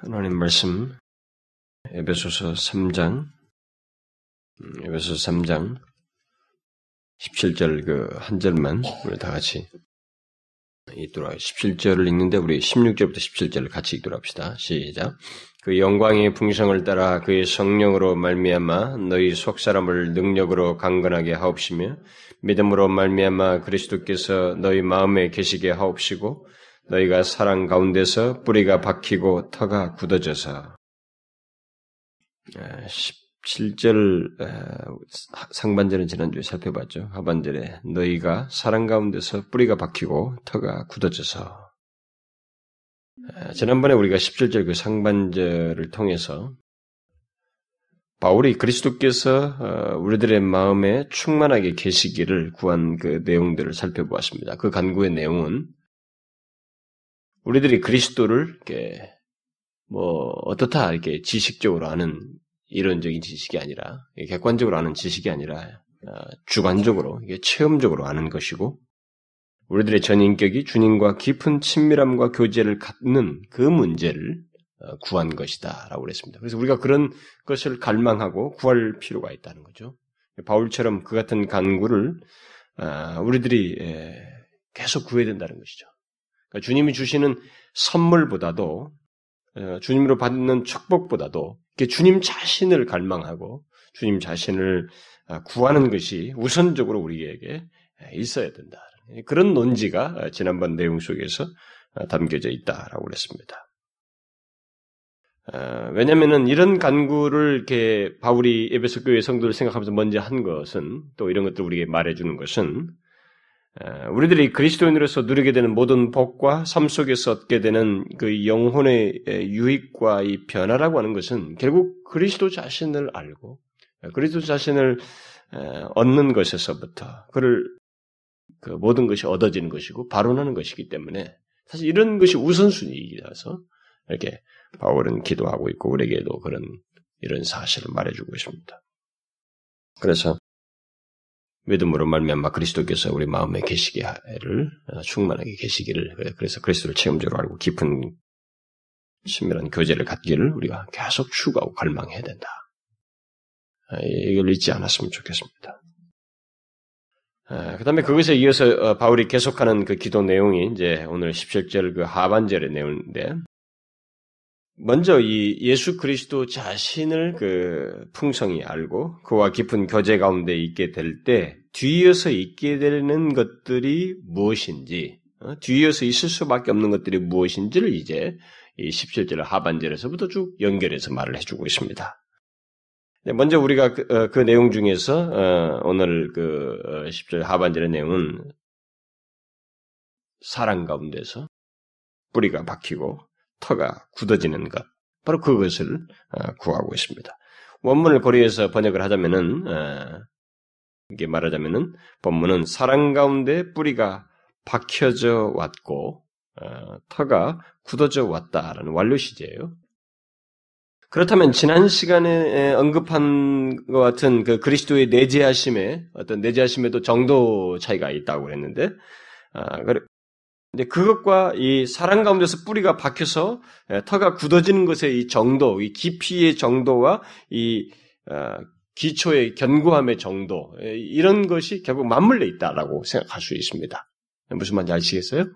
하나님 말씀 에베소서 3장 음, 에베소서 3장 17절 그 한 절만 우리 다 같이 읽도록 17절을 읽는데 우리 16절부터 17절을 같이 읽도록 합시다. 시작. 그 영광의 풍성을 따라 그의 성령으로 말미암아 너희 속 사람을 능력으로 강건하게 하옵시며 믿음으로 말미암아 그리스도께서 너희 마음에 계시게 하옵시고 너희가 사랑 가운데서 뿌리가 박히고 터가 굳어져서 17절 상반절은 지난주에 살펴봤죠. 하반절에 너희가 사랑 가운데서 뿌리가 박히고 터가 굳어져서 지난번에 우리가 17절 그 상반절을 통해서 바울이 그리스도께서 어, 우리들의 마음에 충만하게 계시기를 구한 그 내용들을 살펴보았습니다. 그 간구의 내용은 우리들이 그리스도를 이렇게 뭐 어떻다 이렇게 지식적으로 아는 이론적인 지식이 아니라 객관적으로 아는 지식이 아니라 어, 주관적으로 체험적으로 아는 것이고 우리들의 전 인격이 주님과 깊은 친밀함과 교제를 갖는 그 문제를 어, 구한 것이다라고 그랬습니다. 그래서 우리가 그런 것을 갈망하고 구할 필요가 있다는 거죠. 바울처럼 그 같은 간구를 어, 우리들이 계속 구해야 된다는 것이죠. 그러니까 주님이 주시는 선물보다도 어, 주님으로 받는 축복보다도 주님 자신을 갈망하고 주님 자신을 아, 구하는 것이 우선적으로 우리에게 있어야 된다. 그런 논지가 지난번 내용 속에서 아, 담겨져 있다라고 그랬습니다. 아, 왜냐하면 이런 간구를 이렇게 바울이 에베소 교회 성도를 생각하면서 먼저 한 것은 또 이런 것들 우리에게 말해주는 것은 우리들이 그리스도인으로서 누리게 되는 모든 복과 삶 속에서 얻게 되는 그 영혼의 유익과 이 변화라고 하는 것은 결국 그리스도 자신을 알고 그리스도 자신을 얻는 것에서부터 그를 그 모든 것이 얻어지는 것이고 발언하는 것이기 때문에 사실 이런 것이 우선순위이라서 이렇게 바울은 기도하고 있고 우리에게도 그런 이런 사실을 말해주고 있습니다. 그래서 믿음으로 말미암아 그리스도께서 우리 마음에 계시기를 어, 충만하게 계시기를 그래서 그리스도를 체험적으로 알고 깊은 친밀한 교제를 갖기를 우리가 계속 추구하고 갈망해야 된다. 아, 이걸 잊지 않았으면 좋겠습니다. 아, 그 다음에 그것에 이어서 어, 바울이 계속하는 그 기도 내용이 이제 오늘 17절 그 하반절의 내용인데 먼저 이 예수 그리스도 자신을 그 풍성히 알고 그와 깊은 교제 가운데 있게 될 때 뒤이어서 있게 되는 것들이 무엇인지 어? 뒤이어서 있을 수밖에 없는 것들이 무엇인지를 이제 이 17절 하반절에서부터 쭉 연결해서 말을 해주고 있습니다. 먼저 우리가 그, 어, 그 내용 중에서 어, 오늘 그 10절 어, 하반절의 내용은 사랑 가운데서 뿌리가 박히고 터가 굳어지는 것, 바로 그것을 어, 구하고 있습니다. 원문을 고려해서 번역을 하자면은 어, 이게 말하자면은 본문은 사랑 가운데 뿌리가 박혀져 왔고 어, 터가 굳어져 왔다라는 완료 시제예요. 그렇다면 지난 시간에 언급한 것 같은 그 그리스도의 내재하심에 어떤 내재하심에도 정도 차이가 있다고 그랬는데 근데 그것과 이 사랑 가운데서 뿌리가 박혀서 예, 터가 굳어지는 것의 이 정도, 이 깊이의 정도와 이 어, 기초의 견고함의 정도 예, 이런 것이 결국 맞물려 있다라고 생각할 수 있습니다. 무슨 말인지 아시겠어요?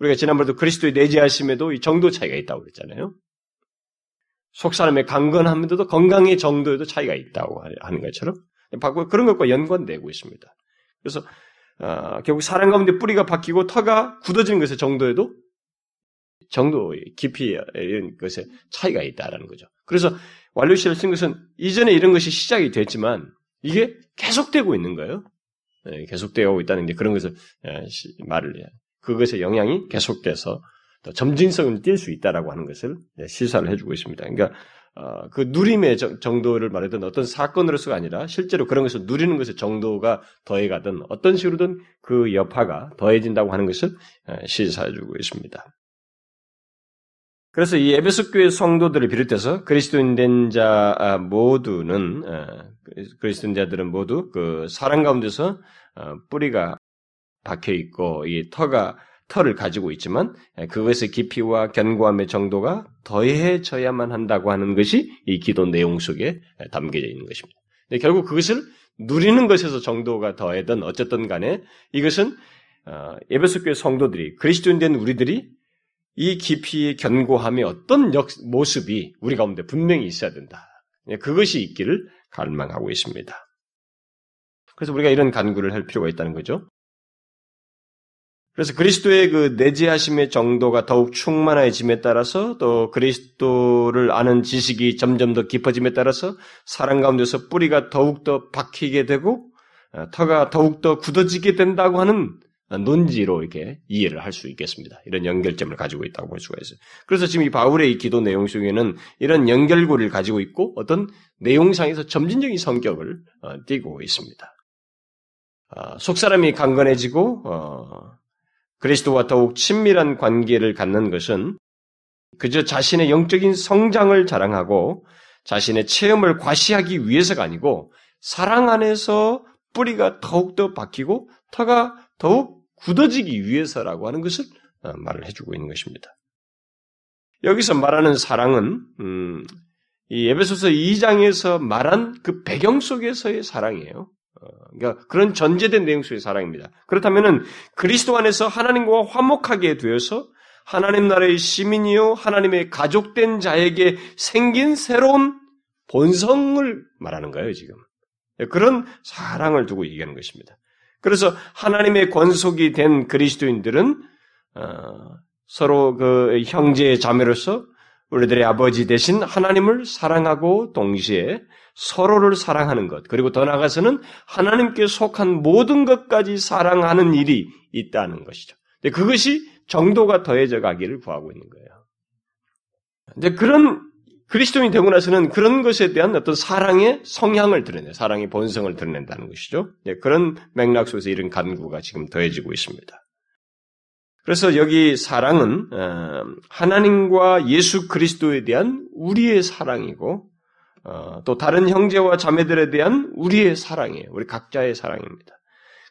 우리가 지난번에도 그리스도의 내재하심에도 이 정도 차이가 있다고 그랬잖아요. 속 사람의 강건함에도 건강의 정도에도 차이가 있다고 하는 것처럼 그런 것과 연관되고 있습니다. 그래서 어, 결국 사랑 가운데 뿌리가 박히고 터가 굳어지는 것의 정도에도 정도 깊이 이런 것에 차이가 있다라는 거죠. 그래서 완료시를 쓴 것은 이전에 이런 것이 시작이 됐지만 이게 계속되고 있는 거예요. 네, 계속되어 있다는 게 그런 것을 예, 말을 해요. 그것의 영향이 계속돼서 점진성을 띌 수 있다라고 하는 것을 예, 시사를 해주고 있습니다. 그러니까 어, 그 누림의 정도를 말하든 어떤 사건으로서가 아니라 실제로 그런 것을 누리는 것의 정도가 더해가든 어떤 식으로든 그 여파가 더해진다고 하는 것을 시사해주고 있습니다. 그래서 이 에베소 교회 성도들을 비롯해서 그리스도인 된자 아, 모두는 그리스도인 자들은 모두 그 사랑 가운데서 어, 뿌리가 박혀 있고 이 터가 터를 가지고 있지만 그것의 깊이와 견고함의 정도가 더해져야만 한다고 하는 것이 이 기도 내용 속에 담겨져 있는 것입니다. 결국 그것을 누리는 것에서 정도가 더해든 어쨌든 간에 이것은 어, 예배소 교회 성도들이 그리스도인 된 우리들이 이 깊이의 견고함의 어떤 역, 모습이 우리 가운데 분명히 있어야 된다. 그것이 있기를 갈망하고 있습니다. 그래서 우리가 이런 간구를 할 필요가 있다는 거죠. 그래서 그리스도의 그 내재하심의 정도가 더욱 충만해짐에 따라서 또 그리스도를 아는 지식이 점점 더 깊어짐에 따라서 사랑 가운데서 뿌리가 더욱 더 박히게 되고 어, 터가 더욱 더 굳어지게 된다고 하는 논지로 이렇게 이해를 할 수 있겠습니다. 이런 연결점을 가지고 있다고 볼 수가 있어요. 그래서 지금 이 바울의 이 기도 내용 속에는 이런 연결고리를 가지고 있고 어떤 내용상에서 점진적인 성격을 어, 띠고 있습니다. 어, 속사람이 강건해지고 그리스도와 더욱 친밀한 관계를 갖는 것은 그저 자신의 영적인 성장을 자랑하고 자신의 체험을 과시하기 위해서가 아니고 사랑 안에서 뿌리가 더욱더 박히고 터가 더욱 굳어지기 위해서라고 하는 것을 어, 말을 해주고 있는 것입니다. 여기서 말하는 사랑은 음, 이 에베소서 2장에서 말한 그 배경 속에서의 사랑이에요. 어, 그러니까 그런 전제된 내용 속의 사랑입니다. 그렇다면은 그리스도 안에서 하나님과 화목하게 되어서 하나님 나라의 시민이요 하나님의 가족된 자에게 생긴 새로운 본성을 말하는 거예요 지금. 그런 사랑을 두고 얘기하는 것입니다. 그래서 하나님의 권속이 된 그리스도인들은 어, 서로 그 형제 자매로서 우리들의 아버지 대신 하나님을 사랑하고 동시에 서로를 사랑하는 것, 그리고 더 나아가서는 하나님께 속한 모든 것까지 사랑하는 일이 있다는 것이죠. 그것이 정도가 더해져 가기를 구하고 있는 거예요. 근데 그런 그리스도인이 되고 나서는 그런 것에 대한 어떤 사랑의 성향을 드러내, 사랑의 본성을 드러낸다는 것이죠. 그런 맥락 속에서 이런 간구가 지금 더해지고 있습니다. 그래서 여기 사랑은 어, 하나님과 예수 그리스도에 대한 우리의 사랑이고 어, 또 다른 형제와 자매들에 대한 우리의 사랑이에요. 우리 각자의 사랑입니다.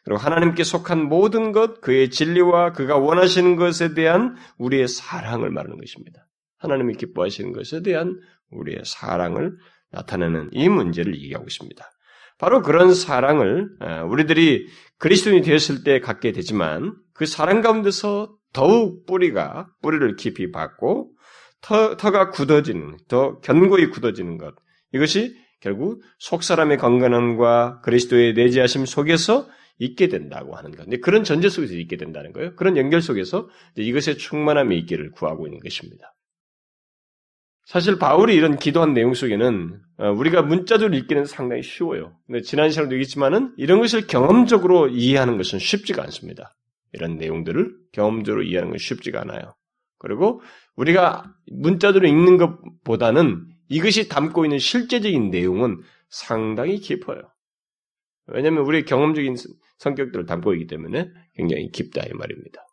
그리고 하나님께 속한 모든 것, 그의 진리와 그가 원하시는 것에 대한 우리의 사랑을 말하는 것입니다. 하나님이 기뻐하시는 것에 대한 우리의 사랑을 나타내는 이 문제를 얘기하고 있습니다. 바로 그런 사랑을 어, 우리들이 그리스도인이 되었을 때 갖게 되지만 그 사랑 가운데서 더욱 뿌리가 뿌리를 깊이 받고 터, 터가 굳어지는 더 견고히 굳어지는 것 이것이 결국 속 사람의 건강함과 그리스도의 내재하심 속에서 있게 된다고 하는 것. 근데 그런 전제 속에서 있게 된다는 거예요. 그런 연결 속에서 이것의 충만함이 있기를 구하고 있는 것입니다. 사실 바울이 이런 기도한 내용 속에는 어, 우리가 문자적으로 읽기는 상당히 쉬워요. 근데 지난 시간에도 얘기했지만은 이런 것을 경험적으로 이해하는 것은 쉽지가 않습니다. 이런 내용들을 경험적으로 이해하는 건 쉽지가 않아요. 그리고 우리가 문자적으로 읽는 것보다는 이것이 담고 있는 실제적인 내용은 상당히 깊어요. 왜냐하면 우리의 경험적인 성격들을 담고 있기 때문에 굉장히 깊다 이 말입니다.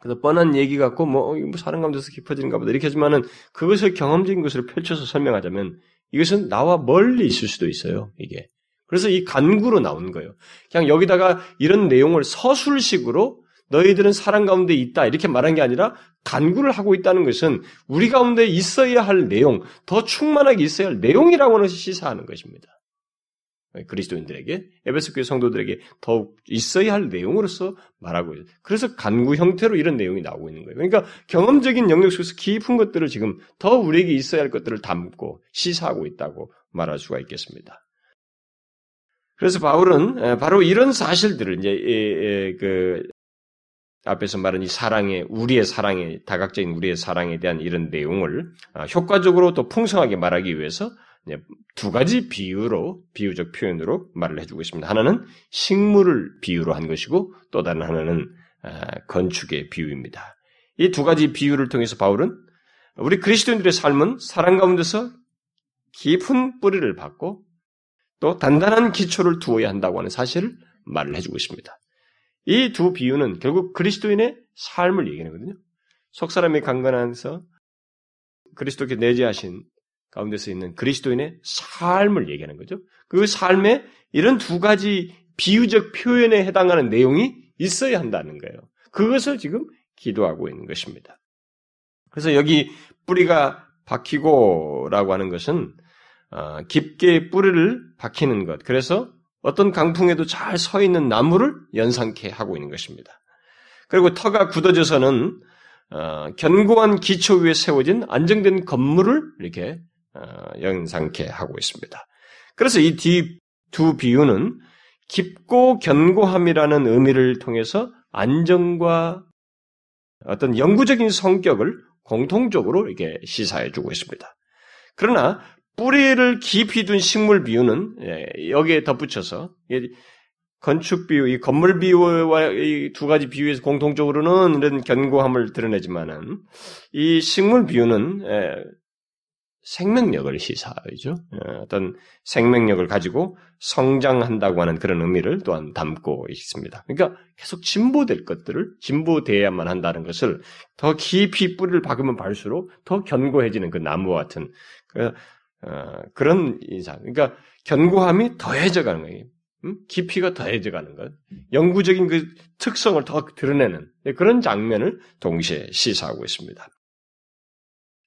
그래서 뻔한 얘기 같고 뭐, 뭐 사람 가운데서 깊어지는가 보다 이렇게 하지만은 그것을 경험적인 것으로 펼쳐서 설명하자면 이것은 나와 멀리 있을 수도 있어요. 이게 그래서 이 간구로 나오는 거예요. 그냥 여기다가 이런 내용을 서술식으로 너희들은 사람 가운데 있다 이렇게 말한 게 아니라 간구를 하고 있다는 것은 우리 가운데 있어야 할 내용, 더 충만하게 있어야 할 내용이라고 하는 것을 시사하는 것입니다. 그리스도인들에게 에베소 교회 성도들에게 더욱 있어야 할 내용으로서 말하고 있어요. 그래서 간구 형태로 이런 내용이 나오고 있는 거예요. 그러니까 경험적인 영역 속에서 깊은 것들을 지금 더 우리에게 있어야 할 것들을 담고 시사하고 있다고 말할 수가 있겠습니다. 그래서 바울은 바로 이런 사실들을 이제 그 앞에서 말한 이 사랑의 우리의 사랑의 다각적인 우리의 사랑에 대한 이런 내용을 아, 효과적으로 또 풍성하게 말하기 위해서 두 가지 비유로 비유적 표현으로 말을 해주고 있습니다. 하나는 식물을 비유로 한 것이고 또 다른 하나는 아, 건축의 비유입니다. 이 두 가지 비유를 통해서 바울은 우리 그리스도인들의 삶은 사랑 가운데서 깊은 뿌리를 받고 또 단단한 기초를 두어야 한다고 하는 사실을 말을 해주고 있습니다. 이 두 비유는 결국 그리스도인의 삶을 얘기하거든요. 속 사람의 강건한서 그리스도께 내재하신 가운데서 있는 그리스도인의 삶을 얘기하는 거죠. 그 삶에 이런 두 가지 비유적 표현에 해당하는 내용이 있어야 한다는 거예요. 그것을 지금 기도하고 있는 것입니다. 그래서 여기 뿌리가 박히고라고 하는 것은 어, 깊게 뿌리를 박히는 것. 그래서 어떤 강풍에도 잘 서 있는 나무를 연상케 하고 있는 것입니다. 그리고 터가 굳어져서는 어, 견고한 기초 위에 세워진 안정된 건물을 이렇게 어, 연상케 하고 있습니다. 그래서 이 두 비유는 깊고 견고함이라는 의미를 통해서 안정과 어떤 영구적인 성격을 공통적으로 이렇게 시사해 주고 있습니다. 그러나 뿌리를 깊이 둔 식물 비유는 예, 여기에 덧붙여서 건축 비유, 이 건물 비유와 이 두 가지 비유에서 공통적으로는 이런 견고함을 드러내지만은 이 식물 비유는 예, 생명력을 시사하죠. 예, 어떤 생명력을 가지고 성장한다고 하는 그런 의미를 또한 담고 있습니다. 그러니까 계속 진보될 것들을 진보돼야만 한다는 것을 더 깊이 뿌리를 박으면 박을수록 더 견고해지는 그 나무와 같은 그, 어, 그런 인상. 그러니까 견고함이 더해져 가는 거예요. 음? 깊이가 더해져 가는 것, 영구적인 그 특성을 더 드러내는 그런 장면을 동시에 시사하고 있습니다.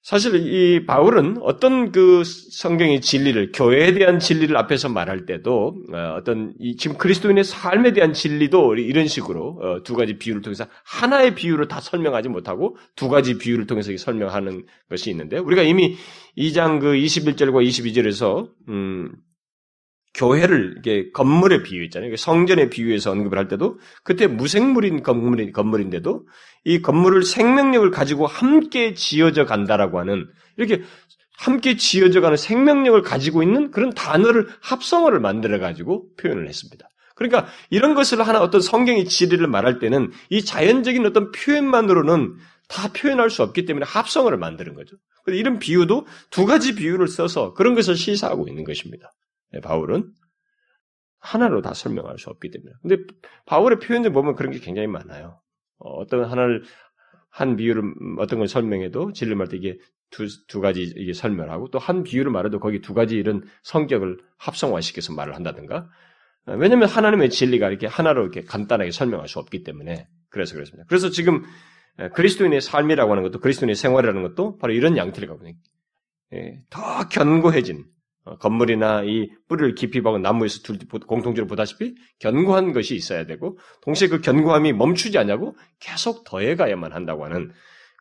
사실 이 바울은 어떤 그 성경의 진리를 교회에 대한 진리를 앞에서 말할 때도 어, 어떤 이 지금 그리스도인의 삶에 대한 진리도 이런 식으로 어, 두 가지 비유를 통해서 하나의 비유로 다 설명하지 못하고 두 가지 비유를 통해서 설명하는 것이 있는데 우리가 이미 2장 그 21절과 22절에서 음 교회를 이게 건물에 비유했잖아요. 성전에 비유해서 언급을 할 때도 그때 무생물인 건물인 건물인데도 이 건물을 생명력을 가지고 함께 지어져 간다라고 하는 이렇게 함께 지어져 가는 생명력을 가지고 있는 그런 단어를 합성어를 만들어 가지고 표현을 했습니다. 그러니까 이런 것을 하나 어떤 성경의 진리를 말할 때는 이 자연적인 어떤 표현만으로는 다 표현할 수 없기 때문에 합성어를 만드는 거죠. 이런 비유도 두 가지 비유를 써서 그런 것을 시사하고 있는 것입니다. 네, 바울은 하나로 다 설명할 수 없기 때문에. 근데 바울의 표현들 보면 그런 게 굉장히 많아요. 어, 떤 하나를 한 비유를 어떤 걸 설명해도 진리 말때 이게 두, 두 가지 이게 설명하고 또 한 비유를 말해도 거기 두 가지 이런 성격을 합성화시켜서 말을 한다든가. 어, 왜냐하면 하나님의 진리가 이렇게 하나로 이렇게 간단하게 설명할 수 없기 때문에 그래서 그렇습니다. 그래서 지금 그리스도인의 삶이라고 하는 것도 그리스도인의 생활이라는 것도 바로 이런 양태를 갖고 있는 예, 더 견고해진 어, 건물이나 이 뿌리를 깊이 박은 나무에서 둘 공통적으로 보다시피 견고한 것이 있어야 되고 동시에 그 견고함이 멈추지 않냐고 계속 더해가야만 한다고 하는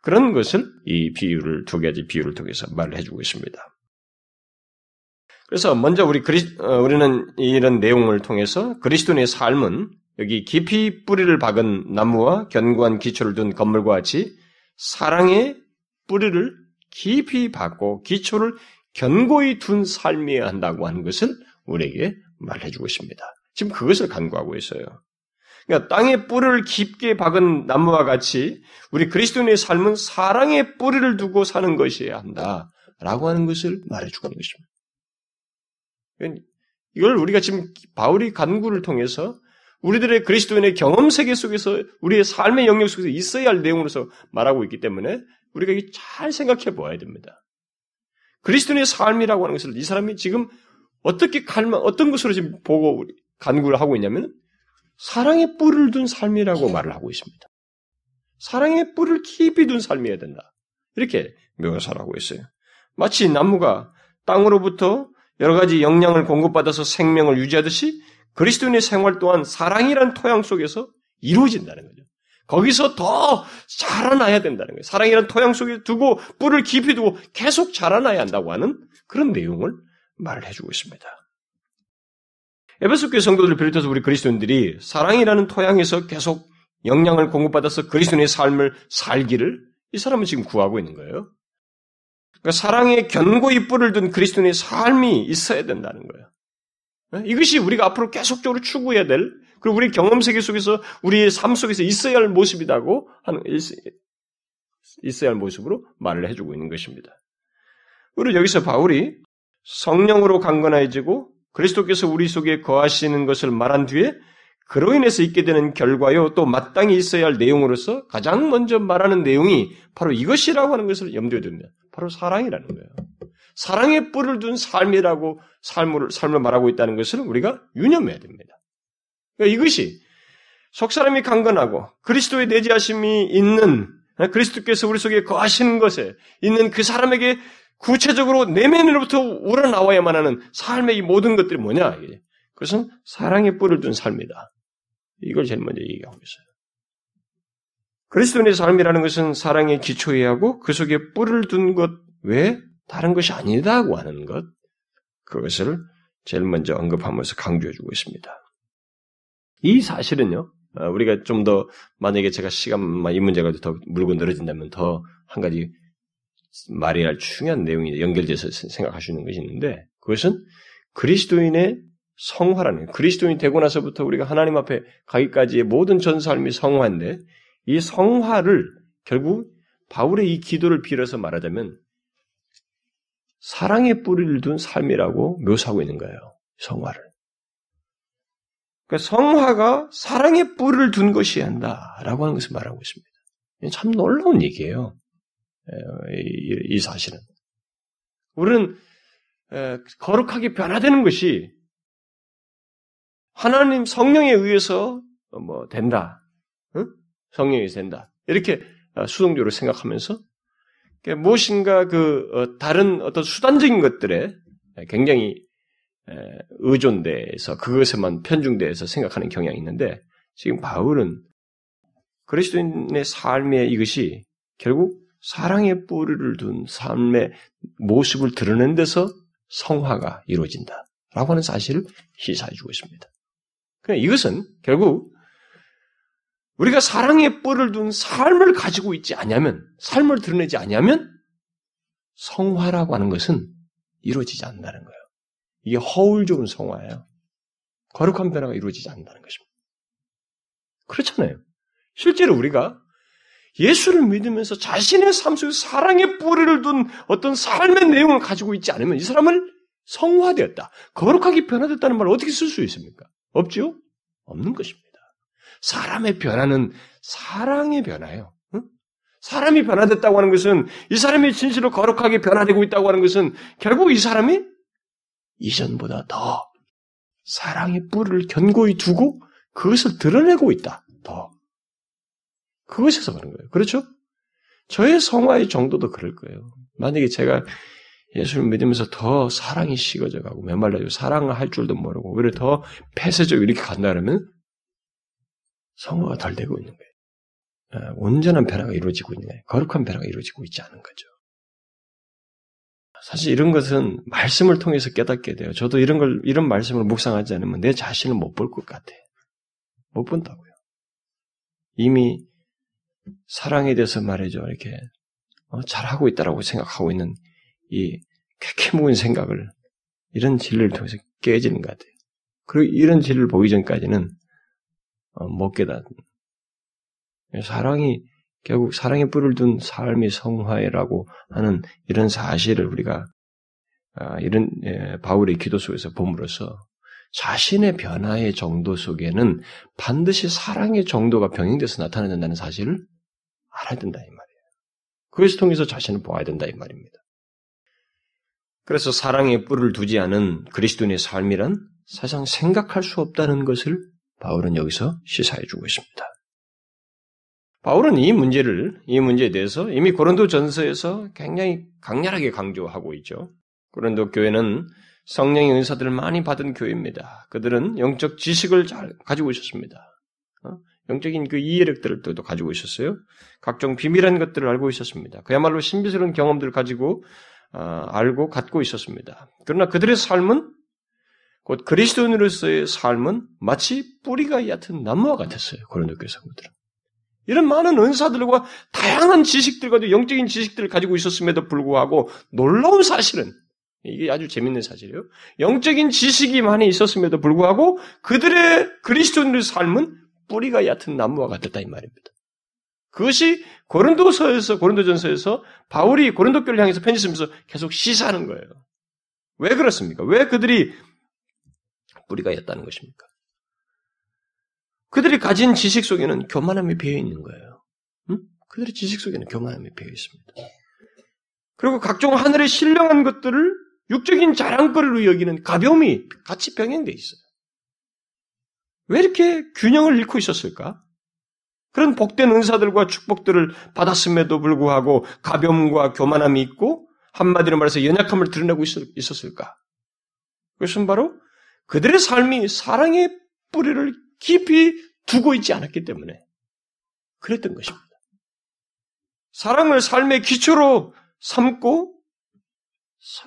그런 것을 이 비유를 두 가지 비유를 통해서 말을 해주고 있습니다. 그래서 먼저 우리 그리 어, 우리는 이런 내용을 통해서 그리스도인의 삶은 여기 깊이 뿌리를 박은 나무와 견고한 기초를 둔 건물과 같이 사랑의 뿌리를 깊이 박고 기초를 견고히 둔 삶이어야 한다고 하는 것을 우리에게 말해주고 있습니다. 지금 그것을 간구하고 있어요. 그러니까 땅에 뿌리를 깊게 박은 나무와 같이 우리 그리스도인의 삶은 사랑의 뿌리를 두고 사는 것이어야 한다라고 하는 것을 말해주고 있는 것입니다. 이걸 우리가 지금 바울이 간구를 통해서 우리들의 그리스도인의 경험 세계 속에서 우리의 삶의 영역 속에서 있어야 할 내용으로서 말하고 있기 때문에 우리가 잘 생각해 보아야 됩니다. 그리스도인의 삶이라고 하는 것을 이 사람이 지금 어떻게 갈망, 어떤 것으로 지금 보고 간구를 하고 있냐면 사랑의 뿔을 둔 삶이라고 말을 하고 있습니다. 사랑의 뿔을 깊이 둔 삶이어야 된다. 이렇게 묘사를 하고 있어요. 마치 나무가 땅으로부터 여러 가지 영양을 공급받아서 생명을 유지하듯이 그리스도인의 생활 또한 사랑이란 토양 속에서 이루어진다는 거죠. 거기서 더 자라나야 된다는 거예요. 사랑이라는 토양 속에 두고 뿔을 깊이 두고 계속 자라나야 한다고 하는 그런 내용을 말을 해주고 있습니다. 에베소 교회 성도들을 비롯해서 우리 그리스도인들이 사랑이라는 토양에서 계속 영향을 공급받아서 그리스도인의 삶을 살기를 이 사람은 지금 구하고 있는 거예요. 그러니까 사랑의 견고히 뿔을 둔 그리스도인의 삶이 있어야 된다는 거예요. 이것이 우리가 앞으로 계속적으로 추구해야 될 그리고 우리 경험 세계 속에서 우리의 삶 속에서 있어야 할 모습이라고 하는 있어야 할 모습으로 말을 해주고 있는 것입니다. 그리고 여기서 바울이 성령으로 강건해지고 그리스도께서 우리 속에 거하시는 것을 말한 뒤에 그로 인해서 있게 되는 결과요 또 마땅히 있어야 할 내용으로서 가장 먼저 말하는 내용이 바로 이것이라고 하는 것을 염두에 둡니다. 바로 사랑이라는 거예요. 사랑의 뿔을 둔 삶이라고 삶을, 삶을 말하고 있다는 것을 우리가 유념해야 됩니다. 그러니까 이것이 속사람이 강건하고 그리스도의 내지하심이 있는 그리스도께서 우리 속에 거하시는 것에 있는 그 사람에게 구체적으로 내면으로부터 우러나와야만 하는 삶의 이 모든 것들이 뭐냐? 그것은 사랑의 뿔을 둔 삶이다. 이걸 제일 먼저 얘기하고 있어요. 그리스도인의 삶이라는 것은 사랑의 기초에 하고 그 속에 뿔을 둔 것 외에 다른 것이 아니다고 하는 것, 그것을 제일 먼저 언급하면서 강조해주고 있습니다. 이 사실은요, 어, 우리가 좀 더 만약에 제가 시간만 이 문제가 더 물고 늘어진다면 더 한 가지 말해야 할 중요한 내용이 연결돼서 생각하시는 것이 있는데 그것은 그리스도인의 성화라는 그리스도인이 되고 나서부터 우리가 하나님 앞에 가기까지의 모든 전 삶이 성화인데 이 성화를 결국 바울의 이 기도를 빌어서 말하자면 사랑의 뿌리를 둔 삶이라고 묘사하고 있는 거예요. 성화를. 그러니까 성화가 사랑의 뿌리를 둔 것이야 한다라고 하는 것을 말하고 있습니다. 참 놀라운 얘기예요. 이, 사실은. 우리는 거룩하게 변화되는 것이 하나님 성령에 의해서 뭐 된다. 응? 성령이 된다. 이렇게 수동적으로 생각하면서 무엇인가 그 어, 다른 어떤 수단적인 것들에 굉장히 의존돼서 그것에만 편중돼서 생각하는 경향이 있는데 지금 바울은 그리스도인의 삶의 이것이 결국 사랑의 뿌리를 둔 삶의 모습을 드러낸 데서 성화가 이루어진다 라고 하는 사실을 시사해주고 있습니다. 그러니까 이것은 결국 우리가 사랑의 뿔을 둔 삶을 가지고 있지 않냐면, 삶을 드러내지 않냐면, 성화라고 하는 것은 이루어지지 않는다는 거예요. 이게 허울 좋은 성화예요. 거룩한 변화가 이루어지지 않는다는 것입니다. 그렇잖아요. 실제로 우리가 예수를 믿으면서 자신의 삶 속에 사랑의 뿌리를 둔 어떤 삶의 내용을 가지고 있지 않으면 이 사람을 성화되었다. 거룩하게 변화됐다는 말을 어떻게 쓸 수 있습니까? 없죠? 없는 것입니다. 사람의 변화는 사랑의 변화예요. 응? 사람이 변화됐다고 하는 것은 이 사람이 진실로 거룩하게 변화되고 있다고 하는 것은 결국 이 사람이 이전보다 더 사랑의 뿔을 견고히 두고 그것을 드러내고 있다. 더. 그것에서 그런 거예요. 그렇죠? 저의 성화의 정도도 그럴 거예요. 만약에 제가 예수를 믿으면서 더 사랑이 식어져 가고 메말라지고 사랑을 할 줄도 모르고 오히려 더 폐쇄적 이렇게 간다 그러면 성화가 덜 되고 있는 거예요. 어, 온전한 변화가 이루어지고 있는 거예요. 거룩한 변화가 이루어지고 있지 않은 거죠. 사실 이런 것은 말씀을 통해서 깨닫게 돼요. 저도 이런 걸, 이런 말씀을 묵상하지 않으면 내 자신을 못 볼 것 같아요. 못 본다고요. 이미 사랑에 대해서 말이죠. 이렇게 어, 잘하고 있다라고 생각하고 있는 이 쾌쾌 묵은 생각을 이런 진리를 통해서 깨지는 것 같아요. 그리고 이런 진리를 보기 전까지는 어, 못 깨닫는. 사랑이 결국 사랑의 뿔을 둔 삶의 성화라고 하는 이런 사실을 우리가 아, 이런 예, 바울의 기도 속에서 봄으로써 자신의 변화의 정도 속에는 반드시 사랑의 정도가 병행돼서 나타난다는 사실을 알아야 된다 이 말이에요. 그것을 통해서 자신을 보아야 된다 이 말입니다. 그래서 사랑의 뿔을 두지 않은 그리스도인의 삶이란 사실상 생각할 수 없다는 것을 바울은 여기서 시사해 주고 있습니다. 바울은 이 문제를, 이 문제에 대해서 이미 고린도 전서에서 굉장히 강렬하게 강조하고 있죠. 고린도 교회는 성령의 은사들을 많이 받은 교회입니다. 그들은 영적 지식을 잘 가지고 있었습니다. 어? 영적인 그 이해력들을 또 가지고 있었어요. 각종 비밀한 것들을 알고 있었습니다. 그야말로 신비스러운 경험들을 가지고 어, 알고 갖고 있었습니다. 그러나 그들의 삶은 곧 그리스도인으로서의 삶은 마치 뿌리가 얕은 나무와 같았어요. 고린도 교회 성도들은. 이런 많은 은사들과 다양한 지식들과도 영적인 지식들을 가지고 있었음에도 불구하고 놀라운 사실은 이게 아주 재밌는 사실이에요. 영적인 지식이 많이 있었음에도 불구하고 그들의 그리스도인의 삶은 뿌리가 얕은 나무와 같았다 이 말입니다. 그것이 고린도서에서 고린도전서에서 바울이 고린도 교를 향해서 편지 쓰면서 계속 시사하는 거예요. 왜 그렇습니까? 왜 그들이 뿌리가 였다는 것입니까? 그들이 가진 지식 속에는 교만함이 배어 있는 거예요. 응? 그들의 지식 속에는 교만함이 배어 있습니다. 그리고 각종 하늘의 신령한 것들을 육적인 자랑거리로 여기는 가벼움이 같이 병행되어 있어요. 왜 이렇게 균형을 잃고 있었을까? 그런 복된 은사들과 축복들을 받았음에도 불구하고 가벼움과 교만함이 있고 한마디로 말해서 연약함을 드러내고 있었을까? 그것은 바로 그들의 삶이 사랑의 뿌리를 깊이 두고 있지 않았기 때문에 그랬던 것입니다. 사랑을 삶의 기초로 삼고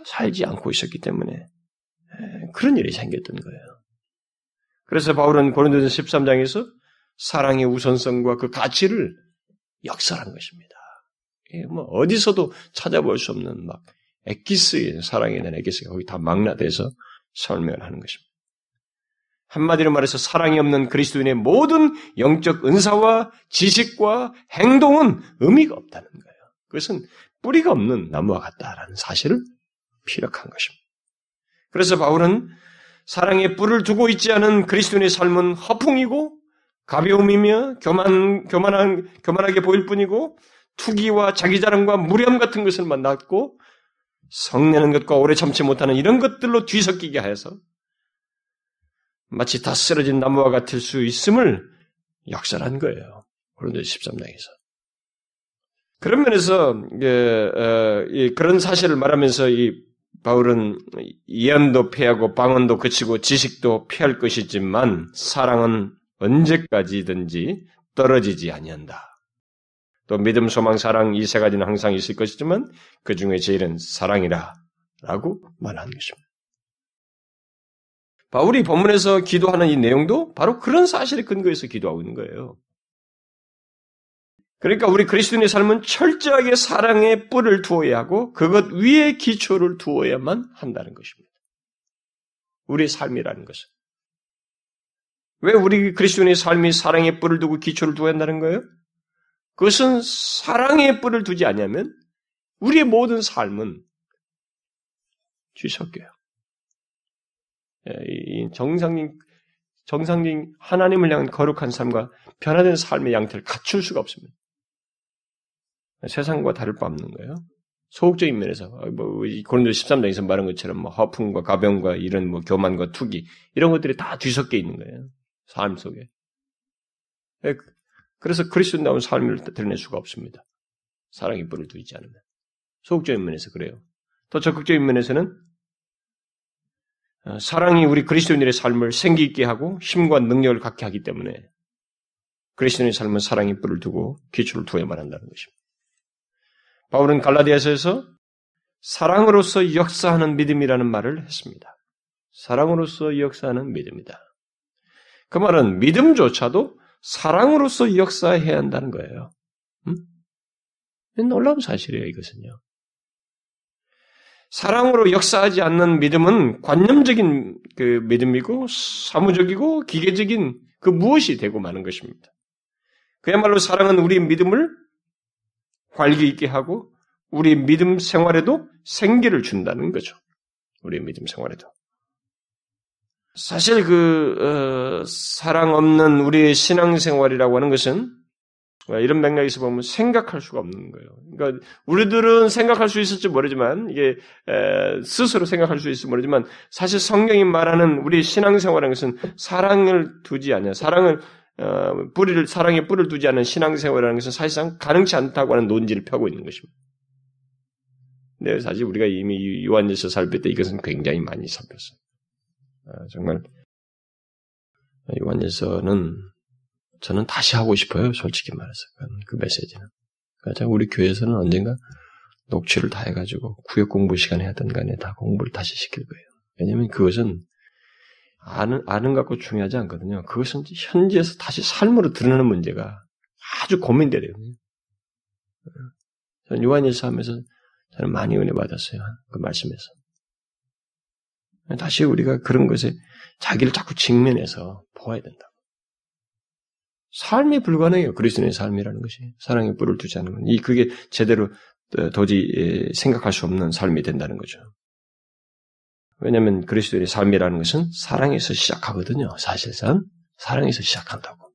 살지 않고 있었기 때문에 그런 일이 생겼던 거예요. 그래서 바울은 고린도전 13장에서 사랑의 우선성과 그 가치를 역설한 것입니다. 뭐 어디서도 찾아볼 수 없는 막 엑기스의 사랑에 대한 엑기스가 거기 다 망라돼서 설명을 하는 것입니다. 한마디로 말해서 사랑이 없는 그리스도인의 모든 영적 은사와 지식과 행동은 의미가 없다는 거예요. 그것은 뿌리가 없는 나무와 같다라는 사실을 피력한 것입니다. 그래서 바울은 사랑의 뿔을 두고 있지 않은 그리스도인의 삶은 허풍이고 가벼움이며 교만, 교만한, 교만하게 보일 뿐이고 투기와 자기 자랑과 무례함 같은 것을 만났고 성내는 것과 오래 참지 못하는 이런 것들로 뒤섞이게 하여서 마치 다 쓰러진 나무와 같을 수 있음을 역설한 거예요. 그런데 13장에서. 그런 면에서 예, 어, 그런 사실을 말하면서 이 바울은 예언도 피하고 방언도 그치고 지식도 피할 것이지만 사랑은 언제까지든지 떨어지지 아니한다. 또 믿음, 소망, 사랑 이 세 가지는 항상 있을 것이지만 그 중에 제일은 사랑이라라고 말하는 것입니다. 바울이 본문에서 기도하는 이 내용도 바로 그런 사실에 근거해서 기도하고 있는 거예요. 그러니까 우리 그리스도인의 삶은 철저하게 사랑의 뿔을 두어야 하고 그것 위에 기초를 두어야만 한다는 것입니다. 우리의 삶이라는 것은. 왜 우리 그리스도인의 삶이 사랑의 뿔을 두고 기초를 두어야 한다는 거예요? 그것은 사랑의 뿔을 두지 않냐면 우리의 모든 삶은 뒤섞여요. 예, 정상인 정상인 하나님을 향한 거룩한 삶과 변화된 삶의 양태를 갖출 수가 없습니다. 세상과 다를 바 없는 거예요. 소극적인 면에서 어, 뭐 고린도 13장에서 말한 것처럼 뭐 허풍과 가병과 이런 뭐 교만과 투기 이런 것들이 다 뒤섞여 있는 거예요. 삶 속에. 예, 그래서 그리스도나온 삶을 드러낼 수가 없습니다. 사랑의 불을 두지 않으면. 소극적인 면에서 그래요. 더 적극적인 면에서는 어, 사랑이 우리 그리스도인의 삶을 생기 있게 하고 힘과 능력을 갖게 하기 때문에 그리스도인의 삶은 사랑의 뿔을 두고 기초를 두어야만 한다는 것입니다. 바울은 갈라디아서에서 사랑으로서 역사하는 믿음이라는 말을 했습니다. 사랑으로서 역사하는 믿음이다. 그 말은 믿음조차도 사랑으로서 역사해야 한다는 거예요. 음? 놀라운 사실이에요, 이것은요. 사랑으로 역사하지 않는 믿음은 관념적인 그 믿음이고 사무적이고 기계적인 그 무엇이 되고 마는 것입니다. 그야말로 사랑은 우리 믿음을 활기 있게 하고 우리 믿음 생활에도 생기를 준다는 거죠. 우리 믿음 생활에도. 사실 그 어, 사랑 없는 우리의 신앙 생활이라고 하는 것은 이런 맥락에서 보면 생각할 수가 없는 거예요. 그러니까 우리들은 생각할 수 있을지 모르지만 이게 스스로 생각할 수 있을지 모르지만 사실 성경이 말하는 우리 신앙생활은 것은 사랑을 두지 않냐, 사랑을 어, 뿌리를 사랑의 뿌리를 두지 않는 신앙생활이라는 것은 사실상 가능치 않다고 하는 논지를 펴고 있는 것입니다. 네, 사실 우리가 이미 요한일서 살필 때 이것은 굉장히 많이 살폈어요. 아, 정말 요한일서는 저는 다시 하고 싶어요. 솔직히 말해서 그 메시지는. 그러니까 우리 교회에서는 언젠가 녹취를 다 해가지고 구역 공부 시간에 하던 간에 다 공부를 다시 시킬 거예요. 왜냐하면 그것은 아는 아는 갖고 중요하지 않거든요. 그것은 현지에서 다시 삶으로 드러나는 문제가 아주 고민되래요. 전 요한일서 하면서 저는 많이 은혜 받았어요. 그 말씀에서. 다시 우리가 그런 것에 자기를 자꾸 직면해서 보아야 된다. 삶이 불가능해요. 그리스도의 삶이라는 것이 사랑의 뿔을 두지 건. 이 그게 제대로 도저히 생각할 수 없는 삶이 된다는 거죠. 왜냐하면 그리스도의 삶이라는 것은 사랑에서 시작하거든요. 사실상 사랑에서 시작한다고.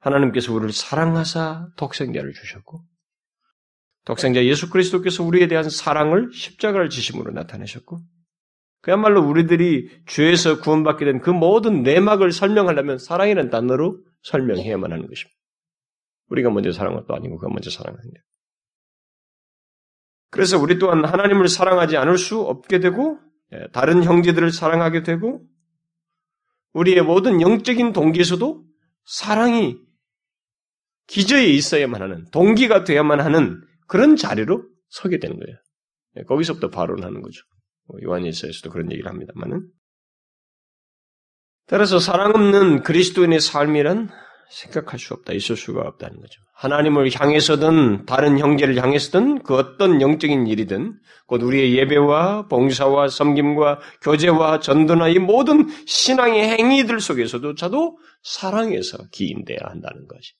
하나님께서 우리를 사랑하사 독생자를 주셨고 독생자 예수 그리스도께서 우리에 대한 사랑을 십자가를 지심으로 나타내셨고 그야말로 우리들이 죄에서 구원받게 된 그 모든 내막을 설명하려면 사랑이라는 단어로 설명해야만 하는 것입니다. 우리가 먼저 사랑한 것도 아니고 그가 먼저 사랑하는데. 그래서 우리 또한 하나님을 사랑하지 않을 수 없게 되고 예, 다른 형제들을 사랑하게 되고 우리의 모든 영적인 동기에서도 사랑이 기저에 있어야만 하는 동기가 되어야만 하는 그런 자리로 서게 되는 거예요. 예, 거기서부터 발언하는 거죠. 뭐 요한일서에서도 그런 얘기를 합니다만은. 따라서 사랑 없는 그리스도인의 삶이란 생각할 수 없다, 있을 수가 없다는 거죠. 하나님을 향해서든 다른 형제를 향해서든 그 어떤 영적인 일이든 곧 우리의 예배와 봉사와 섬김과 교제와 전도나 이 모든 신앙의 행위들 속에서도 저도 사랑에서 기인돼야 한다는 것이.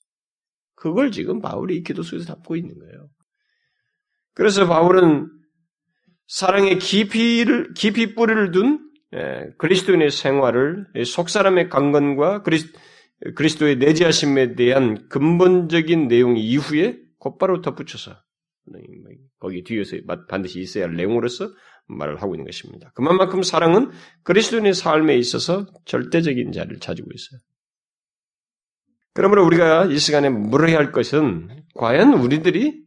그걸 지금 바울이 기도 속에서 담고 있는 거예요. 그래서 바울은 사랑의 깊이를 깊이 뿌리를 둔 예, 그리스도인의 생활을 속 사람의 강건과 그리스, 도의 내재하심에 대한 근본적인 내용 이후에 곧바로 덧붙여서 거기 뒤에서 반드시 있어야 할 내용으로서 말을 하고 있는 것입니다. 그만큼 사랑은 그리스도인의 삶에 있어서 절대적인 자리를 가지고 있어요. 그러므로 우리가 이 시간에 물어야 할 것은 과연 우리들이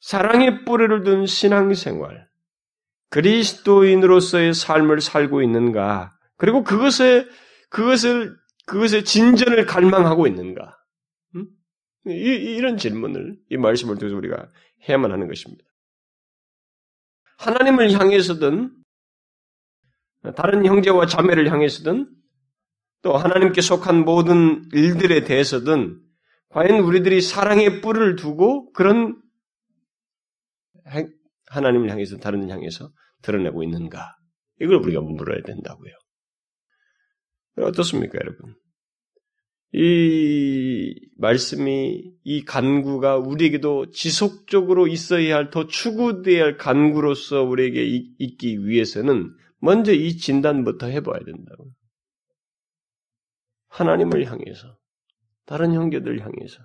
사랑의 뿌리를 둔 신앙생활, 그리스도인으로서의 삶을 살고 있는가? 그리고 그것에 그것을 그것의 진전을 갈망하고 있는가? 음? 이, 런 질문을 이 말씀을 통해서 우리가 해야만 하는 것입니다. 하나님을 향해서든 다른 형제와 자매를 향해서든 또 하나님께 속한 모든 일들에 대해서든 과연 우리들이 사랑의 뿔을 두고 그런 하나님을 향해서 다른 을 향해서 드러내고 있는가? 이걸 우리가 물어야 된다고요. 어떻습니까, 여러분? 이 말씀이 이 간구가 우리에게도 지속적으로 있어야 할 더 추구되어야 할 간구로서 우리에게 있기 위해서는 먼저 이 진단부터 해봐야 된다고. 하나님을 향해서, 다른 형제들 향해서,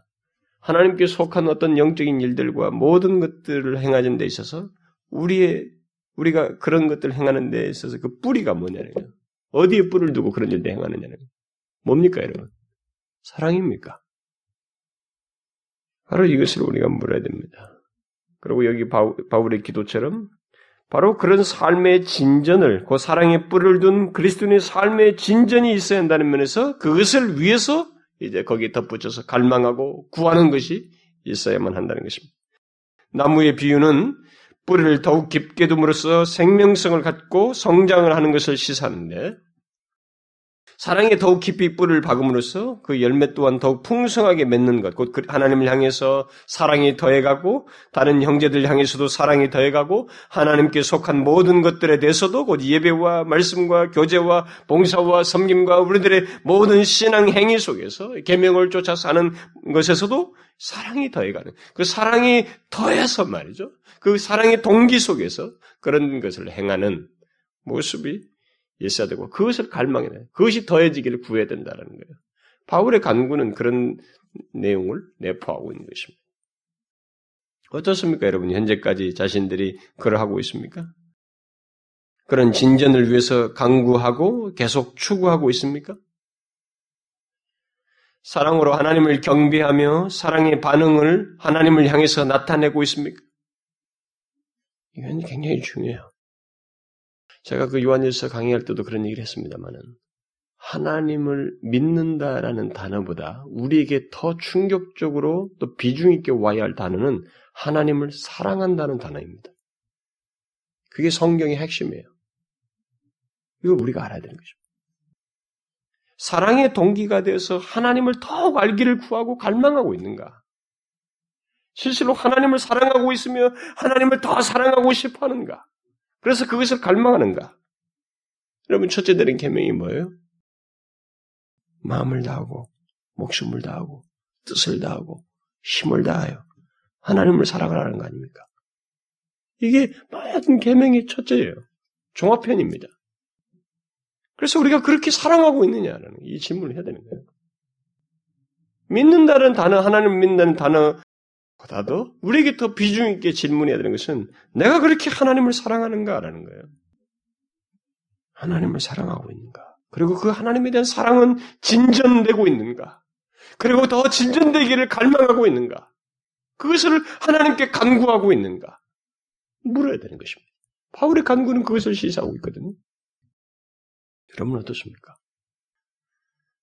하나님께 속한 어떤 영적인 일들과 모든 것들을 행하는 데 있어서 우리의 우리가 그런 것들을 행하는 데 있어서 그 뿌리가 뭐냐는 거예요. 어디에 뿔을 두고 그런 일을 행하느냐는 거예요. 뭡니까, 여러분? 사랑입니까? 바로 이것을 우리가 물어야 됩니다. 그리고 여기 바울의 기도처럼 바로 그런 삶의 진전을, 그 사랑의 뿔을 둔 그리스도인의 삶의 진전이 있어야 한다는 면에서 그것을 위해서 이제 거기에 덧붙여서 갈망하고 구하는 것이 있어야만 한다는 것입니다. 나무의 비유는 뿌리를 더욱 깊게 둠으로써 생명성을 갖고 성장을 하는 것을 시사하는데 사랑에 더욱 깊이 뿌리를 박음으로써 그 열매 또한 더욱 풍성하게 맺는 것, 곧그 하나님을 향해서 사랑이 더해가고 다른 형제들 향해서도 사랑이 더해가고 하나님께 속한 모든 것들에 대해서도 곧 예배와 말씀과 교제와 봉사와 섬김과 우리들의 모든 신앙 행위 속에서 계명을 쫓아 사는 것에서도 사랑이 더해가는 그 사랑이 더해서 말이죠. 그 사랑의 동기 속에서 그런 것을 행하는 모습이 있어야 되고 그것을 갈망해야 돼. 그것이 더해지기를 구해야 된다는 거예요. 바울의 간구는 그런 내용을 내포하고 있는 것입니다. 어떻습니까, 여러분? 현재까지 자신들이 그걸 하고 있습니까? 그런 진전을 위해서 강구하고 계속 추구하고 있습니까? 사랑으로 하나님을 경배하며 사랑의 반응을 하나님을 향해서 나타내고 있습니까? 이건 굉장히 중요해요. 제가 그 요한일서 강의할 때도 그런 얘기를 했습니다만은 하나님을 믿는다라는 단어보다 우리에게 더 충격적으로 또 비중 있게 와야 할 단어는 하나님을 사랑한다는 단어입니다. 그게 성경의 핵심이에요. 이거 우리가 알아야 되는 거죠. 사랑의 동기가 되어서 하나님을 더욱 알기를 구하고 갈망하고 있는가? 실제로 하나님을 사랑하고 있으며 하나님을 더 사랑하고 싶어 하는가? 그래서 그것을 갈망하는가? 여러분, 첫째 드린 계명이 뭐예요? 마음을 다하고, 목숨을 다하고, 뜻을 다하고, 힘을 다하여 하나님을 사랑하라는 거 아닙니까? 이게 모든 계명의 첫째예요. 종합편입니다. 그래서 우리가 그렇게 사랑하고 있느냐라는 이 질문을 해야 되는 거예요. 믿는다는 단어, 하나님 믿는다는 단어 보다도 우리에게 더 비중 있게 질문해야 되는 것은 내가 그렇게 하나님을 사랑하는가라는 거예요. 하나님을 사랑하고 있는가? 그리고 그 하나님에 대한 사랑은 진전되고 있는가? 그리고 더 진전되기를 갈망하고 있는가? 그것을 하나님께 간구하고 있는가? 물어야 되는 것입니다. 바울의 간구는 그것을 시사하고 있거든요. 여러분 어떻습니까?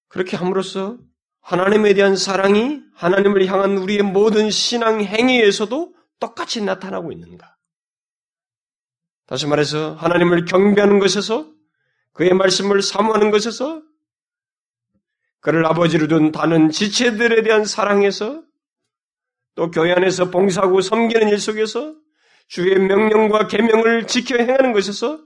그렇게 함으로써 하나님에 대한 사랑이 하나님을 향한 우리의 모든 신앙 행위에서도 똑같이 나타나고 있는가? 다시 말해서 하나님을 경배하는 것에서 그의 말씀을 사모하는 것에서 그를 아버지로 둔 다른 지체들에 대한 사랑에서 또 교회 안에서 봉사하고 섬기는 일 속에서 주의 명령과 계명을 지켜 행하는 것에서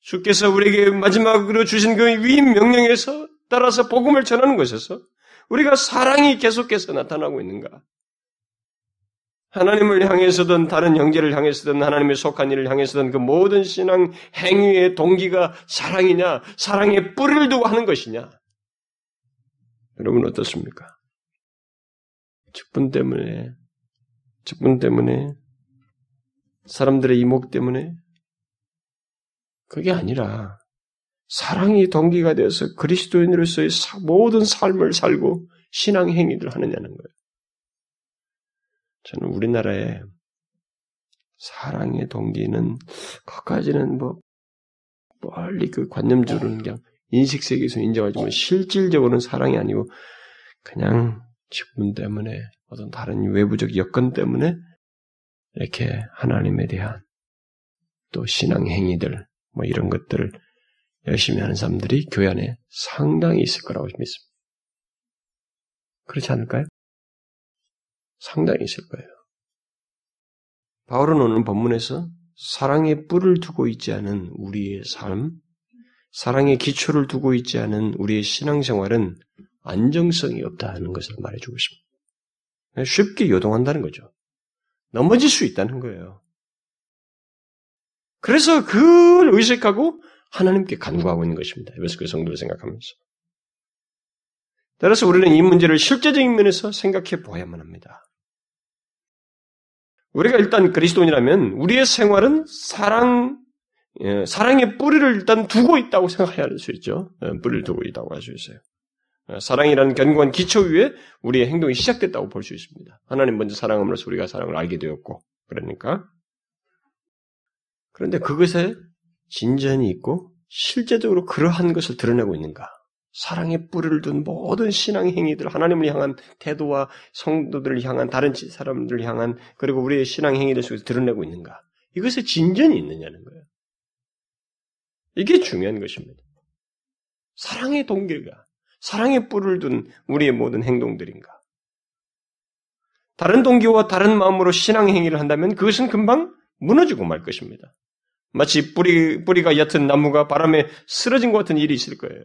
주께서 우리에게 마지막으로 주신 그 위임 명령에서 따라서 복음을 전하는 것에서 우리가 사랑이 계속해서 나타나고 있는가? 하나님을 향해서든 다른 형제를 향해서든 하나님의 속한 일을 향해서든 그 모든 신앙 행위의 동기가 사랑이냐, 사랑의 뿌리를 두고 하는 것이냐? 여러분 어떻습니까? 직분 때문에, 직분 때문에, 사람들의 이목 때문에, 그게 아니라, 사랑이 동기가 되어서 그리스도인으로서의 모든 삶을 살고 신앙 행위를 하느냐는 거예요. 저는 우리나라에 사랑의 동기는 그까지는 뭐 멀리 그 관념적으로는 그냥 인식 세계에서 인정하지만 실질적으로는 사랑이 아니고 그냥 직분 때문에 어떤 다른 외부적 여건 때문에 이렇게 하나님에 대한 또 신앙 행위들 뭐 이런 것들을 열심히 하는 사람들이 교회 안에 상당히 있을 거라고 믿습니다. 그렇지 않을까요? 상당히 있을 거예요. 바울은 오늘 본문에서 사랑의 뿔을 두고 있지 않은 우리의 삶, 사랑의 기초를 두고 있지 않은 우리의 신앙생활은 안정성이 없다는 것을 말해주고 싶습니다. 쉽게 요동한다는 거죠. 넘어질 수 있다는 거예요. 그래서 그걸 의식하고 하나님께 간구하고 있는 것입니다. 에베소교 성도를 생각하면서. 따라서 우리는 이 문제를 실제적인 면에서 생각해 보아야만 합니다. 우리가 일단 그리스도인이라면 우리의 생활은 사랑, 예, 사랑의 뿌리를 일단 두고 있다고 생각해야 할 수 있죠. 예, 뿌리를 두고 있다고 할 수 있어요. 예, 사랑이라는 견고한 기초 위에 우리의 행동이 시작됐다고 볼 수 있습니다. 하나님 먼저 사랑함으로써 우리가 사랑을 알게 되었고, 그러니까. 그런데 그것에 진전이 있고, 실제적으로 그러한 것을 드러내고 있는가? 사랑의 뿌리를 둔 모든 신앙 행위들, 하나님을 향한 태도와 성도들을 향한 다른 사람들을 향한 그리고 우리의 신앙 행위들 속에서 드러내고 있는가? 이것에 진전이 있느냐는 거예요. 이게 중요한 것입니다. 사랑의 동기가 사랑의 뿔을 둔 우리의 모든 행동들인가? 다른 동기와 다른 마음으로 신앙 행위를 한다면 그것은 금방 무너지고 말 것입니다. 마치 뿌리, 뿌리가 얕은 나무가 바람에 쓰러진 것 같은 일이 있을 거예요.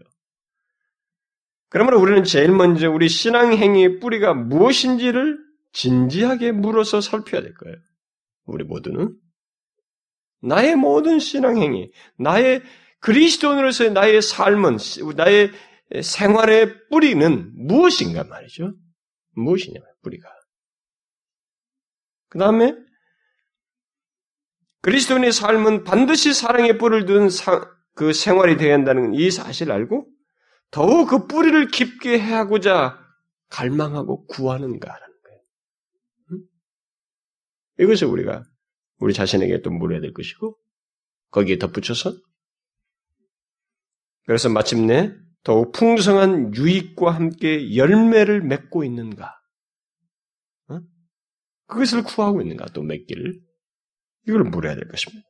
그러므로 우리는 제일 먼저 우리 신앙 행위의 뿌리가 무엇인지를 진지하게 물어서 살펴야 될 거예요. 우리 모두는 나의 모든 신앙 행위, 나의 그리스도인으로서의 나의 삶은 나의 생활의 뿌리는 무엇인가 말이죠. 무엇이냐 뿌리가. 그 다음에 그리스도인의 삶은 반드시 사랑의 뿌리를 둔그 생활이 되어야 한다는 이 사실을 알고 더욱 그 뿌리를 깊게 해하고자 갈망하고 구하는가라는 거예요. 응? 이것을 우리가 우리 자신에게 또 물어야 될 것이고 거기에 덧붙여서 그래서 마침내 더욱 풍성한 유익과 함께 열매를 맺고 있는가? 어? 그것을 구하고 있는가? 또 맺기를 이걸 물어야 될 것입니다.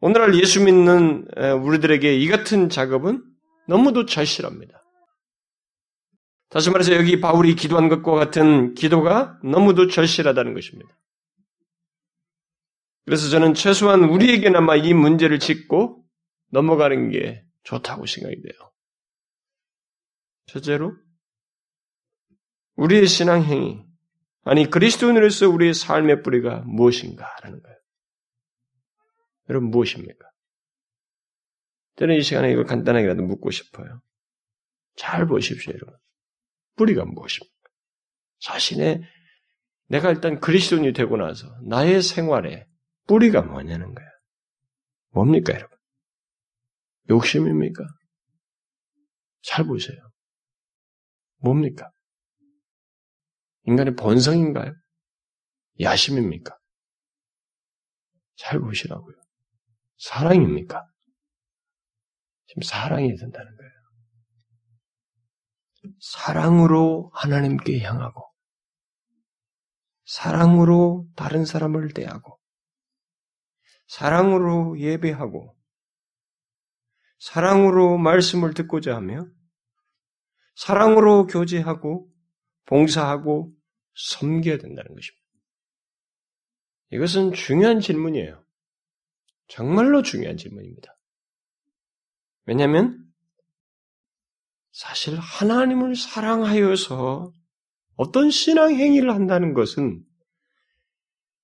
오늘날 예수 믿는 우리들에게 이 같은 작업은 너무도 절실합니다. 다시 말해서 여기 바울이 기도한 것과 같은 기도가 너무도 절실하다는 것입니다. 그래서 저는 최소한 우리에게나마 이 문제를 짚고 넘어가는 게 좋다고 생각이 돼요. 첫째로, 우리의 신앙행위, 아니 그리스도인으로서 우리의 삶의 뿌리가 무엇인가라는 거예요. 여러분 무엇입니까? 저는 이 시간에 이걸 간단하게라도 묻고 싶어요. 잘 보십시오, 여러분. 뿌리가 무엇입니까? 자신의 내가 일단 그리스도인이 되고 나서 나의 생활에 뿌리가 뭐냐는 거야. 뭡니까, 여러분? 욕심입니까? 잘 보세요. 뭡니까? 인간의 본성인가요? 야심입니까? 잘 보시라고요. 사랑입니까? 지금 사랑이 된다는 거예요. 사랑으로 하나님께 향하고, 사랑으로 다른 사람을 대하고, 사랑으로 예배하고, 사랑으로 말씀을 듣고자 하며, 사랑으로 교제하고, 봉사하고, 섬겨야 된다는 것입니다. 이것은 중요한 질문이에요. 정말로 중요한 질문입니다. 왜냐하면 사실 하나님을 사랑하여서 어떤 신앙 행위를 한다는 것은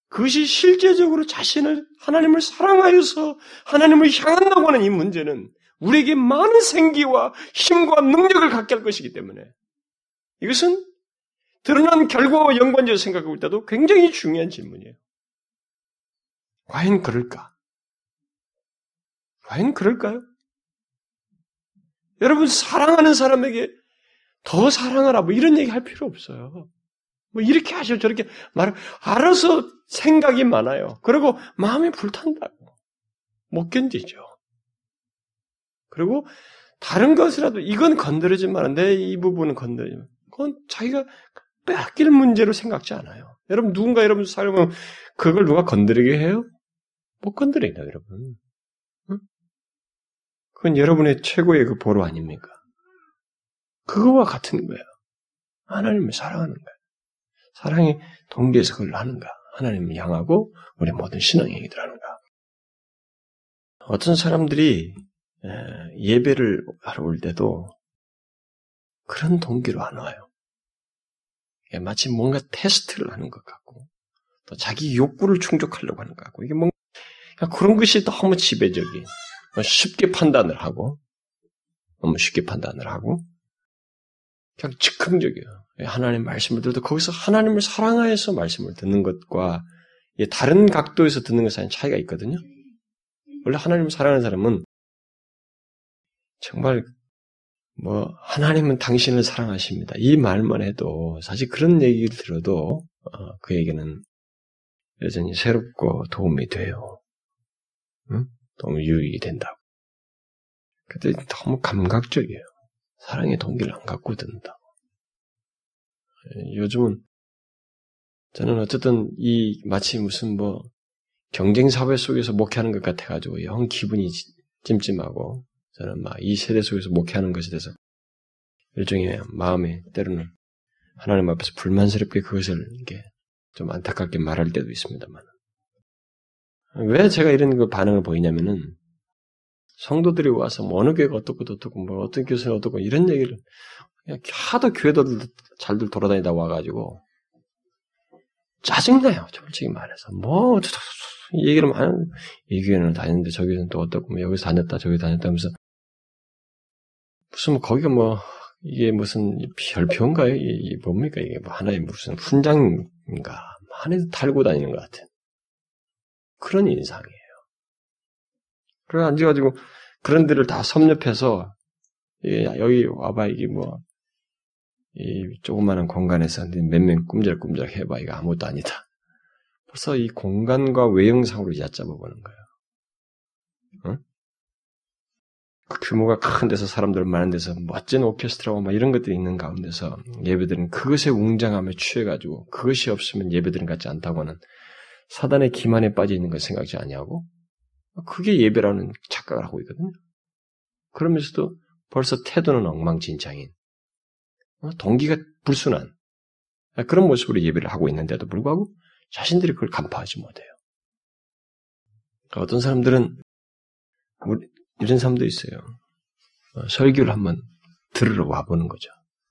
그것이 실제적으로 자신을 하나님을 사랑하여서 하나님을 향한다고 하는 이 문제는 우리에게 많은 생기와 힘과 능력을 갖게 할 것이기 때문에 이것은 드러난 결과와 연관지어 생각해 때도 굉장히 중요한 질문이에요. 과연 그럴까? 과연 그럴까요? 여러분 사랑하는 사람에게 더 사랑하라 뭐 이런 얘기 할 필요 없어요. 뭐 이렇게 하시오 저렇게 말 알아서 생각이 많아요. 그리고 마음이 불탄다고 못 견디죠. 그리고 다른 것이라도 이건 건드리지 마라. 내 이 부분은 건드리지 마. 그건 자기가 빼앗길 문제로 생각지 않아요. 여러분 누군가 여러분 살면 그걸 누가 건드리게 해요? 못 건드린다 여러분. 그건 여러분의 최고의 그 보루 아닙니까? 그거와 같은 거예요. 하나님을 사랑하는 거예요. 사랑의 동기에서 그걸 하는가? 하나님을 향하고 우리 모든 신앙행위들 하는가? 어떤 사람들이 예배를 하러 올 때도 그런 동기로 안 와요. 마치 뭔가 테스트를 하는 것 같고, 또 자기 욕구를 충족하려고 하는 것 같고, 이게 뭔가 그런 것이 너무 지배적인, 쉽게 판단을 하고, 너무 쉽게 판단을 하고, 그냥 즉흥적이에요. 하나님 말씀을 들어도 거기서 하나님을 사랑하여서 말씀을 듣는 것과 다른 각도에서 듣는 것 사이 차이가 있거든요. 원래 하나님을 사랑하는 사람은 정말 뭐 하나님은 당신을 사랑하십니다. 이 말만 해도 사실 그런 얘기를 들어도 어, 그에게는 여전히 새롭고 도움이 돼요. 응? 너무 유익이 된다고. 근데 너무 감각적이에요. 사랑의 동기를 안 갖고 듣는다. 요즘은 저는 어쨌든 이 마치 무슨 뭐 경쟁 사회 속에서 목회하는 것 같아가지고 영 기분이 찜찜하고 저는 막 이 세대 속에서 목회하는 것에 대해서 일종의 마음에 때로는 하나님 앞에서 불만스럽게 그것을 이게 좀 안타깝게 말할 때도 있습니다만. 왜 제가 이런 그 반응을 보이냐면은 성도들이 와서 뭐 어느 교회가 어떻고 어떻고 뭐 어떤 교수는 어떻고 이런 얘기를 그냥 하도 교회들 잘들 돌아다니다 와가지고 짜증나요 솔직히 말해서. 뭐 얘기를 많이 이 교회는 다녔는데 저 교회는 또 어떻고 뭐 여기서 다녔다 저기 다녔다 하면서 무슨 뭐 거기가 뭐 이게 무슨 별표인가요? 이게 뭡니까 이게 뭐 하나의 무슨 훈장인가 하나도 달고 다니는 것 같은 그런 인상이에요. 그래 앉아가지고 그런 데를 다 섭렵해서 여기 와봐 이게 뭐 이 조그마한 공간에서 몇명 꿈절꿈절 해봐 이거 아무것도 아니다. 벌써 이 공간과 외형상으로 얕잡아 보는 거예요. 응? 그 규모가 큰 데서 사람들 많은 데서 멋진 오케스트라와 막 이런 것들이 있는 가운데서 예배들은 그것에 웅장함에 취해가지고 그것이 없으면 예배들은 같지 않다고 하는 사단의 기만에 빠져 있는 걸 생각지 아니하고 그게 예배라는 착각을 하고 있거든요. 그러면서도 벌써 태도는 엉망진창인 어, 동기가 불순한 그런 모습으로 예배를 하고 있는데도 불구하고 자신들이 그걸 간파하지 못해요. 어떤 사람들은 이런 사람도 있어요. 어, 설교를 한번 들으러 와보는 거죠.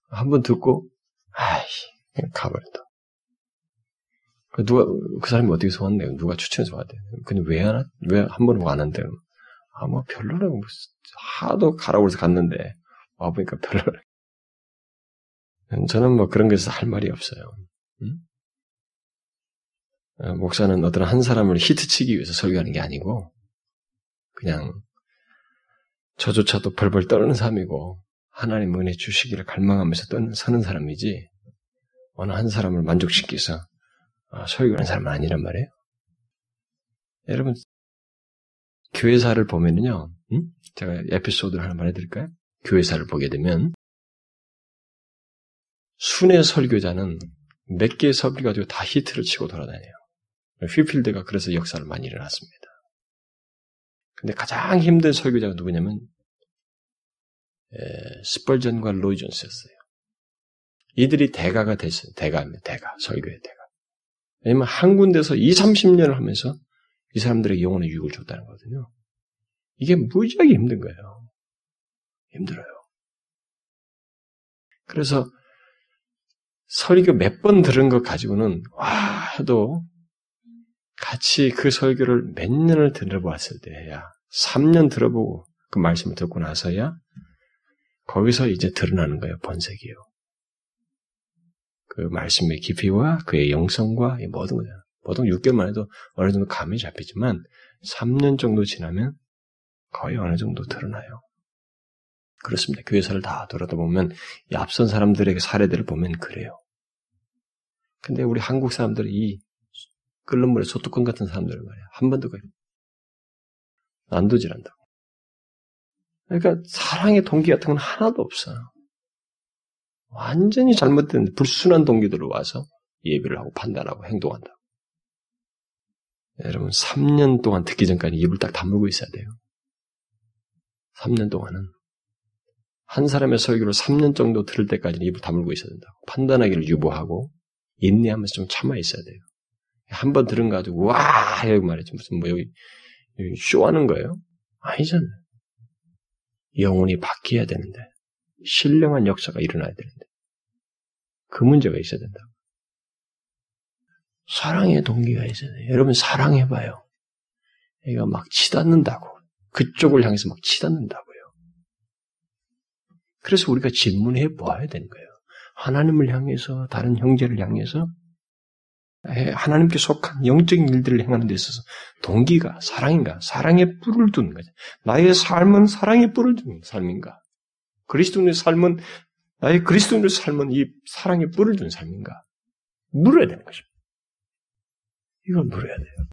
한번 듣고 아이씨 가버린다. 그 누가 그 사람이 어떻게 소환돼요? 누가 추천해서 돼? 근데 왜 하나? 왜한 번은 와는데? 아뭐 별로라고 뭐 하도 가라고 해서 갔는데 와 보니까 별로라. 저는 뭐 그런 것에서 할 말이 없어요. 응? 어, 목사는 어떤 한 사람을 히트치기 위해서 설교하는 게 아니고 그냥 저조차도 벌벌 떠는 삶이고 하나님 은혜 주시기를 갈망하면서 떠는 서는 사람이지 어느 한 사람을 만족시켜서 아, 설교하는 사람은 아니란 말이에요. 여러분 교회사를 보면은요, 음? 제가 에피소드를 하나 말해드릴까요? 교회사를 보게 되면 순회 설교자는 몇 개의 설교 가지고 다 히트를 치고 돌아다녀요. 휘필드가 그래서 역사를 많이 일어났습니다. 근데 가장 힘든 설교자가 누구냐면 에, 스펄전과 로이 존스였어요. 이들이 대가가 됐어요. 대가입니다. 대가. 설교의 대가. 왜냐면 한 군데서 2, 30년을 하면서 이 사람들에게 영혼의 유익을 줬다는 거거든요. 이게 무지하게 힘든 거예요. 힘들어요. 그래서 설교 몇 번 들은 것 가지고는 와 해도 같이 그 설교를 몇 년을 들어보았을 때야 3년 들어보고 그 말씀을 듣고 나서야 거기서 이제 드러나는 거예요 번색이요. 그 말씀의 깊이와 그의 영성과 모든 거죠. 보통 6개월만 해도 어느 정도 감이 잡히지만 3년 정도 지나면 거의 어느 정도 드러나요. 그렇습니다. 교회사를 다 돌아다 보면 이 앞선 사람들의 사례들을 보면 그래요. 근데 우리 한국 사람들이 이 끓는 물에 소뚜껑 같은 사람들을 말이야. 한 번도 그래. 난도질한다고. 그러니까 사랑의 동기 같은 건 하나도 없어요. 완전히 잘못된 불순한 동기들로 와서 예비를 하고 판단하고 행동한다. 여러분 3년 동안 듣기 전까지 입을 딱 다물고 있어야 돼요. 3년 동안은 한 사람의 설교를 3년 정도 들을 때까지는 입을 다물고 있어야 된다고. 판단하기를 유보하고 인내하면서 좀 참아 있어야 돼요. 한 번 들은 거 가지고 와 여기 말이지 무슨 뭐 여기, 여기 쇼하는 거예요? 아니잖아요. 영혼이 바뀌어야 되는데 신령한 역사가 일어나야 되는데 그 문제가 있어야 된다고. 사랑의 동기가 있어야 돼요. 여러분 사랑해봐요. 얘가 막 치닫는다고. 그쪽을 향해서 막 치닫는다고요. 그래서 우리가 질문해 보아야 되는 거예요. 하나님을 향해서 다른 형제를 향해서 하나님께 속한 영적인 일들을 행하는 데 있어서 동기가 사랑인가? 사랑의 뿔을 두는 거죠. 나의 삶은 사랑의 뿔을 두는 삶인가? 그리스도인의 삶은 나의 그리스도인의 삶은 이 사랑의 뿔을 두는 삶인가? 물어야 되는 것입니다. 이걸 물어야 돼요.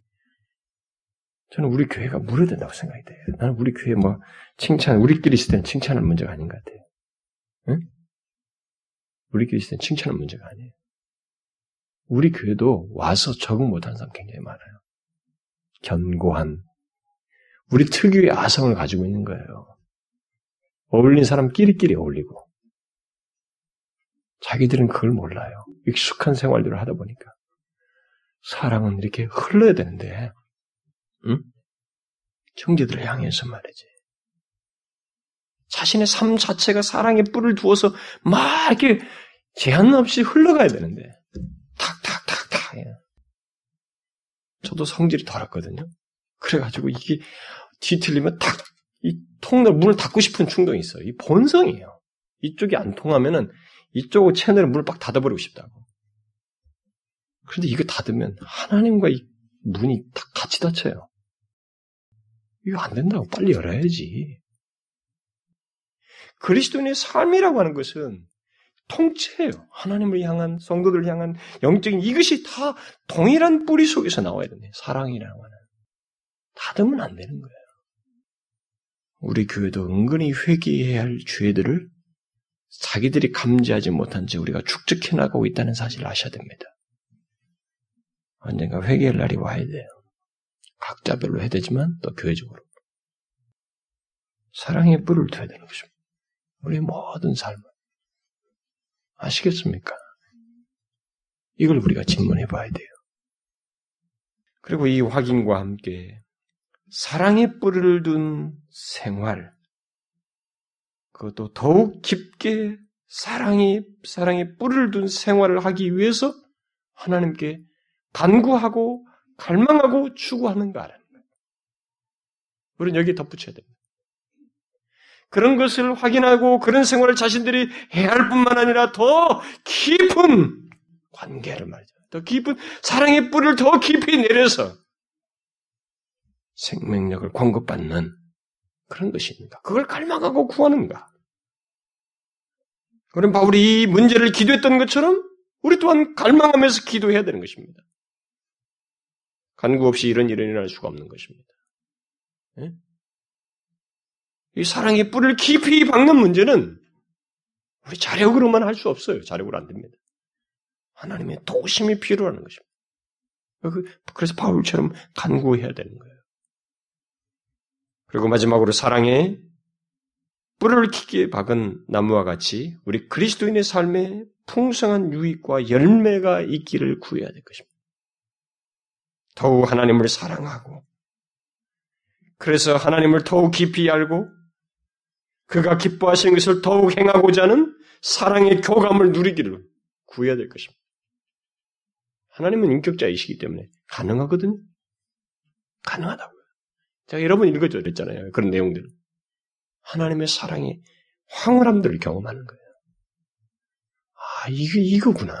저는 우리 교회가 물어야 된다고 생각이 돼요. 나는 우리 교회 뭐 칭찬, 우리끼리 있을 때는 칭찬할 문제가 아닌 것 같아요. 응? 우리끼리 있을 때는 칭찬할 문제가 아니에요. 우리 교회도 와서 적응 못하는 사람 굉장히 많아요. 견고한, 우리 특유의 아성을 가지고 있는 거예요. 어울린 사람끼리끼리 어울리고. 자기들은 그걸 몰라요. 익숙한 생활들을 하다 보니까. 사랑은 이렇게 흘러야 되는데, 응? 형제들을 향해서 말이지. 자신의 삶 자체가 사랑의 뿔을 두어서 막 이렇게 제한 없이 흘러가야 되는데, 예. 저도 성질이 더럽거든요. 그래가지고 이게 뒤틀리면 탁, 이 통로 문을 닫고 싶은 충동이 있어요. 이 본성이에요. 이쪽이 안 통하면은 이쪽 채널에 문을 빡 닫아버리고 싶다고. 그런데 이거 닫으면 하나님과 이 문이 다 같이 닫혀요. 이거 안 된다고 빨리 열어야지. 그리스도인의 삶이라고 하는 것은 통째예요. 하나님을 향한 성도들 향한 영적인 이것이 다 동일한 뿌리 속에서 나와야 되네. 사랑이라고 하는. 닫으면 안 되는 거예요. 우리 교회도 은근히 회개해야 할 죄들을 자기들이 감지하지 못한 채 우리가 축적해 나가고 있다는 사실을 아셔야 됩니다. 언젠가 회개할 날이 와야 돼요. 각자별로 해야 되지만 또 교회적으로. 사랑의 뿔을 둬야 되는 것입니다. 우리 모든 삶을. 아시겠습니까? 이걸 우리가 질문해 봐야 돼요. 그리고 이 확인과 함께 사랑의 뿔을 둔 생활, 그것도 더욱 깊게 사랑이, 사랑의 뿔을 둔 생활을 하기 위해서 하나님께 간구하고 갈망하고 추구하는가라는 거예요. 우리는 여기에 덧붙여야 됩니다. 그런 것을 확인하고 그런 생활을 자신들이 해야 할 뿐만 아니라 더 깊은 관계를 말이죠. 더 깊은 사랑의 뿌리를 더 깊이 내려서 생명력을 공급받는 그런 있는가? 그걸 갈망하고 구하는가? 그럼 바울이 이 문제를 기도했던 것처럼 우리 또한 갈망하면서 기도해야 되는 것입니다. 간구 없이 이런 일은 일어날 수가 없는 것입니다. 네? 이 사랑의 뿔을 깊이 박는 문제는 우리 자력으로만 할 수 없어요. 자력으로 안 됩니다. 하나님의 도심이 필요하는 것입니다. 그, 그래서 바울처럼 간구해야 되는 거예요. 그리고 마지막으로 사랑의 뿔을 깊게 박은 나무와 같이 우리 그리스도인의 삶에 풍성한 유익과 열매가 있기를 구해야 될 것입니다. 더욱 하나님을 사랑하고 그래서 하나님을 더욱 깊이 알고 그가 기뻐하시는 것을 더욱 행하고자 하는 사랑의 교감을 누리기를 구해야 될 것입니다. 하나님은 인격자이시기 때문에 가능하거든요. 가능하다고요. 제가 여러 번 읽어줘 그랬잖아요. 그런 내용들을. 하나님의 사랑의 황홀함들을 경험하는 거예요. 아, 이게 이거구나.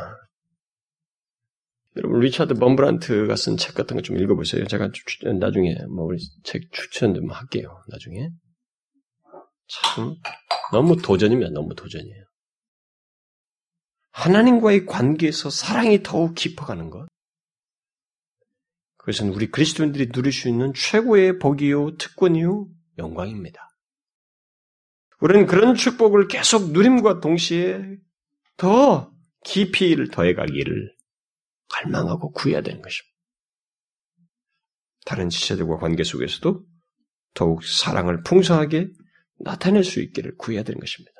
여러분 리차드 범브란트가 쓴 책 같은 거 좀 읽어보세요. 제가 추천, 나중에 뭐 우리 책 추천 좀 할게요. 나중에 참 너무 도전이면 너무 도전이에요. 하나님과의 관계에서 사랑이 더욱 깊어가는 것. 그것은 우리 그리스도인들이 누릴 수 있는 최고의 복이요, 특권이요, 영광입니다. 우리는 그런 축복을 계속 누림과 동시에 더 깊이를 더해가기를 갈망하고 구해야 되는 것입니다. 다른 지체들과 관계 속에서도 더욱 사랑을 풍성하게 나타낼 수 있기를 구해야 되는 것입니다.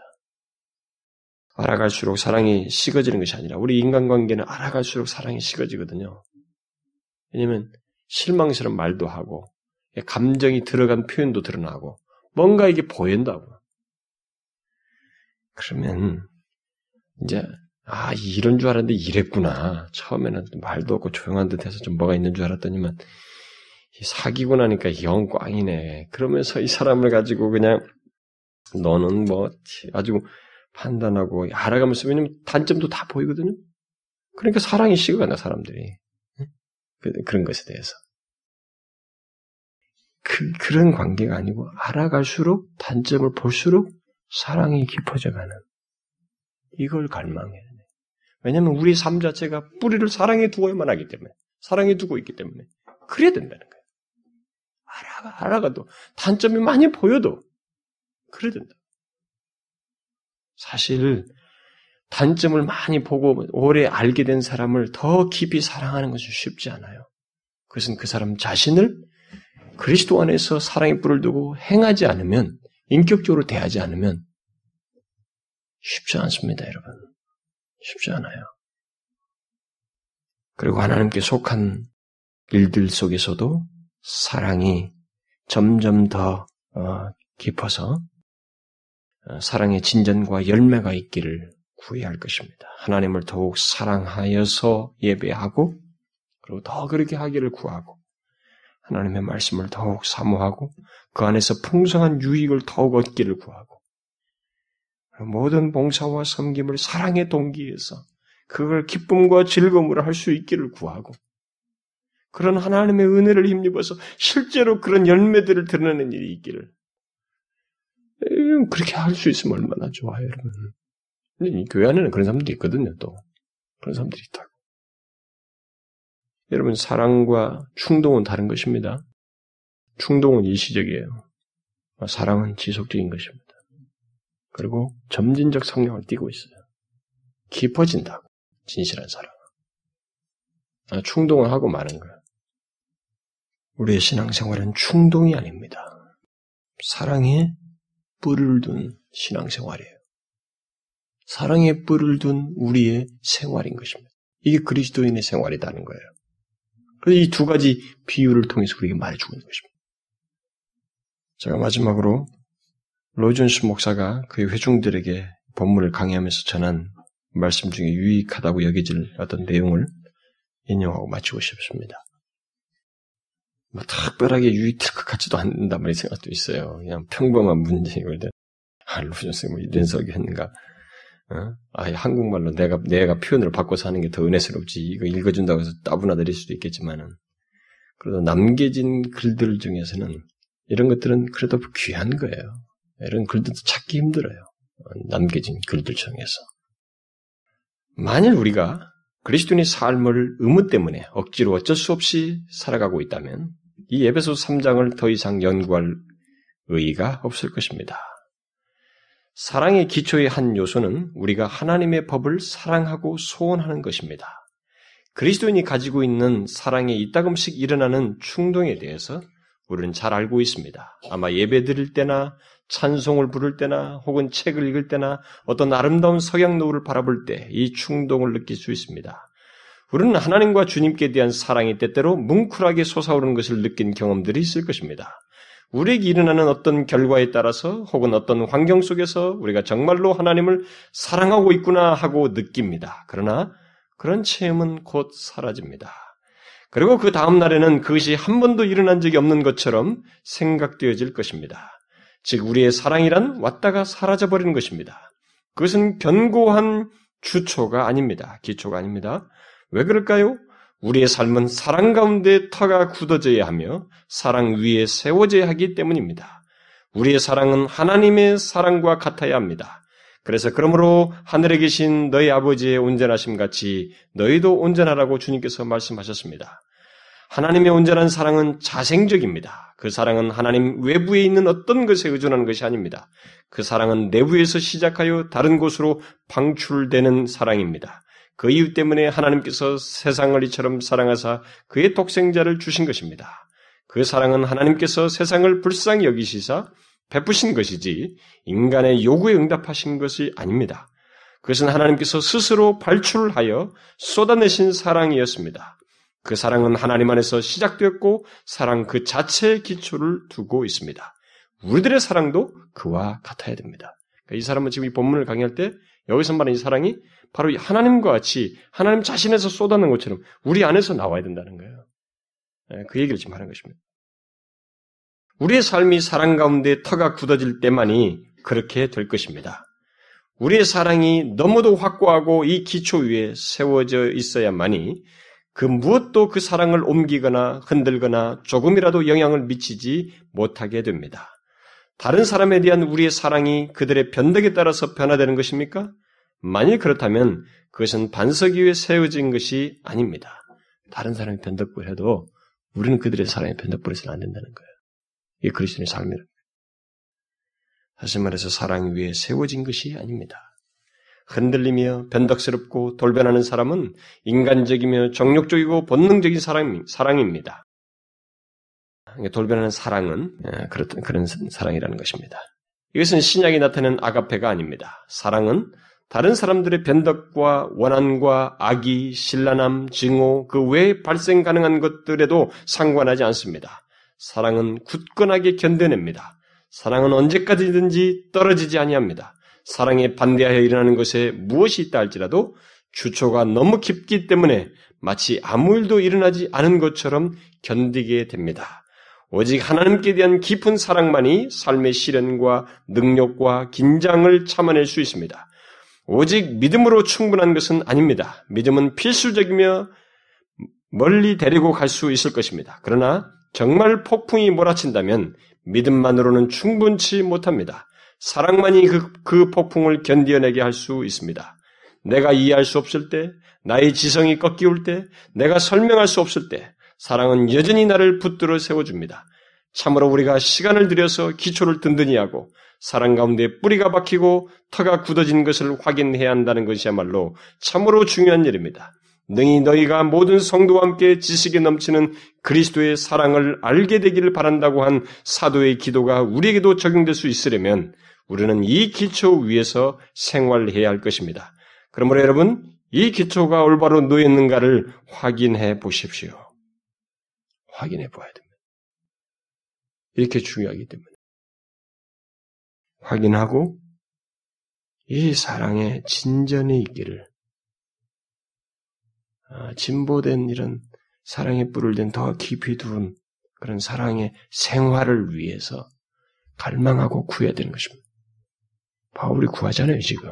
알아갈수록 사랑이 식어지는 것이 아니라 우리 인간관계는 알아갈수록 사랑이 식어지거든요. 왜냐하면 실망스러운 말도 하고 감정이 들어간 표현도 드러나고 뭔가 이게 보인다고. 그러면 이제 아 이런 줄 알았는데 이랬구나. 처음에는 말도 없고 조용한 듯해서 좀 뭐가 있는 줄 알았더니만 사귀고 나니까 영 꽝이네. 그러면서 이 사람을 가지고 그냥 너는 뭐 아주 판단하고 알아가면서 왜냐면 단점도 다 보이거든요. 그러니까 사랑이 식어간다 사람들이 그, 그런 것에 대해서 그, 그런 관계가 아니고 알아갈수록 단점을 볼수록 사랑이 깊어져가는 이걸 갈망해야 돼. 왜냐하면 우리 삶 자체가 뿌리를 사랑에 두어야만 하기 때문에 사랑에 두고 있기 때문에 그래야 된다는 거예요. 알아가 알아가도 단점이 많이 보여도 그래야 된다. 사실 단점을 많이 보고 오래 알게 된 사람을 더 깊이 사랑하는 것은 쉽지 않아요. 그것은 그 사람 자신을 그리스도 안에서 사랑의 뿔을 두고 행하지 않으면 인격적으로 대하지 않으면 쉽지 않습니다, 여러분. 쉽지 않아요. 그리고 하나님께 속한 일들 속에서도 사랑이 점점 더 어, 깊어서 어, 사랑의 진전과 열매가 있기를 구해야 할 것입니다. 하나님을 더욱 사랑하여서 예배하고 그리고 더 그렇게 하기를 구하고 하나님의 말씀을 더욱 사모하고 그 안에서 풍성한 유익을 더욱 얻기를 구하고 모든 봉사와 섬김을 사랑의 동기에서 그걸 기쁨과 즐거움으로 할 수 있기를 구하고 그런 하나님의 은혜를 힘입어서 실제로 그런 열매들을 드러내는 일이 있기를 그렇게 할 수 있으면 얼마나 좋아요, 여러분. 근데 이 교회 안에는 그런 사람들이 있거든요, 또. 그런 사람들이 있다고. 여러분, 사랑과 충동은 다른 것입니다. 충동은 일시적이에요. 사랑은 지속적인 것입니다. 그리고 점진적 성령을 띠고 있어요. 깊어진다고. 진실한 사랑. 아, 충동을 하고 마는 거야. 우리의 신앙생활은 충동이 아닙니다. 사랑 에 뿔을 둔 신앙생활이에요. 사랑의 뿔을 둔 우리의 생활인 것입니다. 이게 그리스도인의 생활이라는 거예요. 그래서 이 두 가지 비유를 통해서 우리에게 말해주고 있는 것입니다. 제가 마지막으로 로존스 목사가 그의 회중들에게 본문을 강의하면서 전한 말씀 중에 유익하다고 여겨질 어떤 내용을 인용하고 마치고 싶습니다. 뭐 특별하게 유익될 것 같지도 않는단 말이 생각도 있어요. 그냥 평범한 문제이걸 아, 로존스 뭐 이런 설교했는가. 어? 아, 한국말로 내가, 내가 표현을 바꿔서 하는 게 더 은혜스럽지. 이거 읽어준다고 해서 따분하드릴 수도 있겠지만은. 그래도 남겨진 글들 중에서는 이런 것들은 그래도 귀한 거예요. 이런 글들도 찾기 힘들어요. 남겨진 글들 중에서. 만일 우리가 그리스도인의 삶을 의무 때문에 억지로 어쩔 수 없이 살아가고 있다면 이 에베소 3장을 더 이상 연구할 의의가 없을 것입니다. 사랑의 기초의 한 요소는 우리가 하나님의 법을 사랑하고 소원하는 것입니다. 그리스도인이 가지고 있는 사랑에 이따금씩 일어나는 충동에 대해서 우리는 잘 알고 있습니다. 아마 예배 드릴 때나 찬송을 부를 때나 혹은 책을 읽을 때나 어떤 아름다운 석양 노을을 바라볼 때 이 충동을 느낄 수 있습니다. 우리는 하나님과 주님께 대한 사랑이 때때로 뭉클하게 솟아오르는 것을 느낀 경험들이 있을 것입니다. 우리에게 일어나는 어떤 결과에 따라서 혹은 어떤 환경 속에서 우리가 정말로 하나님을 사랑하고 있구나 하고 느낍니다. 그러나 그런 체험은 곧 사라집니다. 그리고 그 다음 날에는 그것이 한 번도 일어난 적이 없는 것처럼 생각되어질 것입니다. 즉, 우리의 사랑이란 왔다가 사라져버리는 것입니다. 그것은 견고한 주초가 아닙니다. 기초가 아닙니다. 왜 그럴까요? 우리의 삶은 사랑 가운데 터가 굳어져야 하며 사랑 위에 세워져야 하기 때문입니다. 우리의 사랑은 하나님의 사랑과 같아야 합니다. 그래서 그러므로 하늘에 계신 너희 아버지의 온전하심 같이 너희도 온전하라고 주님께서 말씀하셨습니다. 하나님의 온전한 사랑은 자생적입니다. 그 사랑은 하나님 외부에 있는 어떤 것에 의존하는 것이 아닙니다. 그 사랑은 내부에서 시작하여 다른 곳으로 방출되는 사랑입니다. 그 이유 때문에 하나님께서 세상을 이처럼 사랑하사 그의 독생자를 주신 것입니다. 그 사랑은 하나님께서 세상을 불쌍히 여기시사 베푸신 것이지 인간의 요구에 응답하신 것이 아닙니다. 그것은 하나님께서 스스로 발출하여 쏟아내신 사랑이었습니다. 그 사랑은 하나님 안에서 시작되었고 사랑 그 자체의 기초를 두고 있습니다. 우리들의 사랑도 그와 같아야 됩니다. 그러니까 이 사람은 지금 이 본문을 강의할 때 여기서 말하는 이 사랑이 바로 하나님과 같이 하나님 자신에서 쏟아낸 것처럼 우리 안에서 나와야 된다는 거예요. 예, 그 얘기를 지금 하는 것입니다. 우리의 삶이 사랑 가운데 터가 굳어질 때만이 그렇게 될 것입니다. 우리의 사랑이 너무도 확고하고 이 기초 위에 세워져 있어야만이 그 무엇도 그 사랑을 옮기거나 흔들거나 조금이라도 영향을 미치지 못하게 됩니다. 다른 사람에 대한 우리의 사랑이 그들의 변덕에 따라서 변화되는 것입니까? 만일 그렇다면 그것은 반석 위에 세워진 것이 아닙니다. 다른 사람이 변덕을 해도 우리는 그들의 사랑에 변덕버려서는 안 된다는 거예요. 이게 그리스도의 삶이라. 다시 말해서 사랑 위에 세워진 것이 아닙니다. 흔들리며 변덕스럽고 돌변하는 사람은 인간적이며 정욕적이고 본능적인 사랑, 사랑입니다. 돌변하는 사랑은 예, 그런 사랑이라는 것입니다. 이것은 신약이 나타낸 아가페가 아닙니다. 사랑은 다른 사람들의 변덕과 원한과 악의, 신란함, 증오, 그 외에 발생 가능한 것들에도 상관하지 않습니다. 사랑은 굳건하게 견뎌냅니다. 사랑은 언제까지든지 떨어지지 아니합니다. 사랑에 반대하여 일어나는 것에 무엇이 있다 할지라도 주초가 너무 깊기 때문에 마치 아무 일도 일어나지 않은 것처럼 견디게 됩니다. 오직 하나님께 대한 깊은 사랑만이 삶의 시련과 능력과 긴장을 참아낼 수 있습니다. 오직 믿음으로 충분한 것은 아닙니다. 믿음은 필수적이며 멀리 데리고 갈 수 있을 것입니다. 그러나 정말 폭풍이 몰아친다면 믿음만으로는 충분치 못합니다. 사랑만이 그, 그 폭풍을 견디어내게 할 수 있습니다. 내가 이해할 수 없을 때, 나의 지성이 꺾이울 때, 내가 설명할 수 없을 때, 사랑은 여전히 나를 붙들어 세워줍니다. 참으로 우리가 시간을 들여서 기초를 든든히 하고 사랑 가운데 뿌리가 박히고 터가 굳어진 것을 확인해야 한다는 것이야말로 참으로 중요한 일입니다. 능히 너희가 모든 성도와 함께 지식에 넘치는 그리스도의 사랑을 알게 되기를 바란다고 한 사도의 기도가 우리에게도 적용될 수 있으려면 우리는 이 기초 위에서 생활해야 할 것입니다. 그러므로 여러분, 이 기초가 올바로 놓였는가를 확인해 보십시오. 확인해 보아야 됩니다. 이렇게 중요하기 때문에. 확인하고 이 사랑의 진전에 있기를 아, 진보된 이런 사랑의 뿔을 댄 더 깊이 두은 그런 사랑의 생활을 위해서 갈망하고 구해야 되는 것입니다. 바울이 구하잖아요, 지금.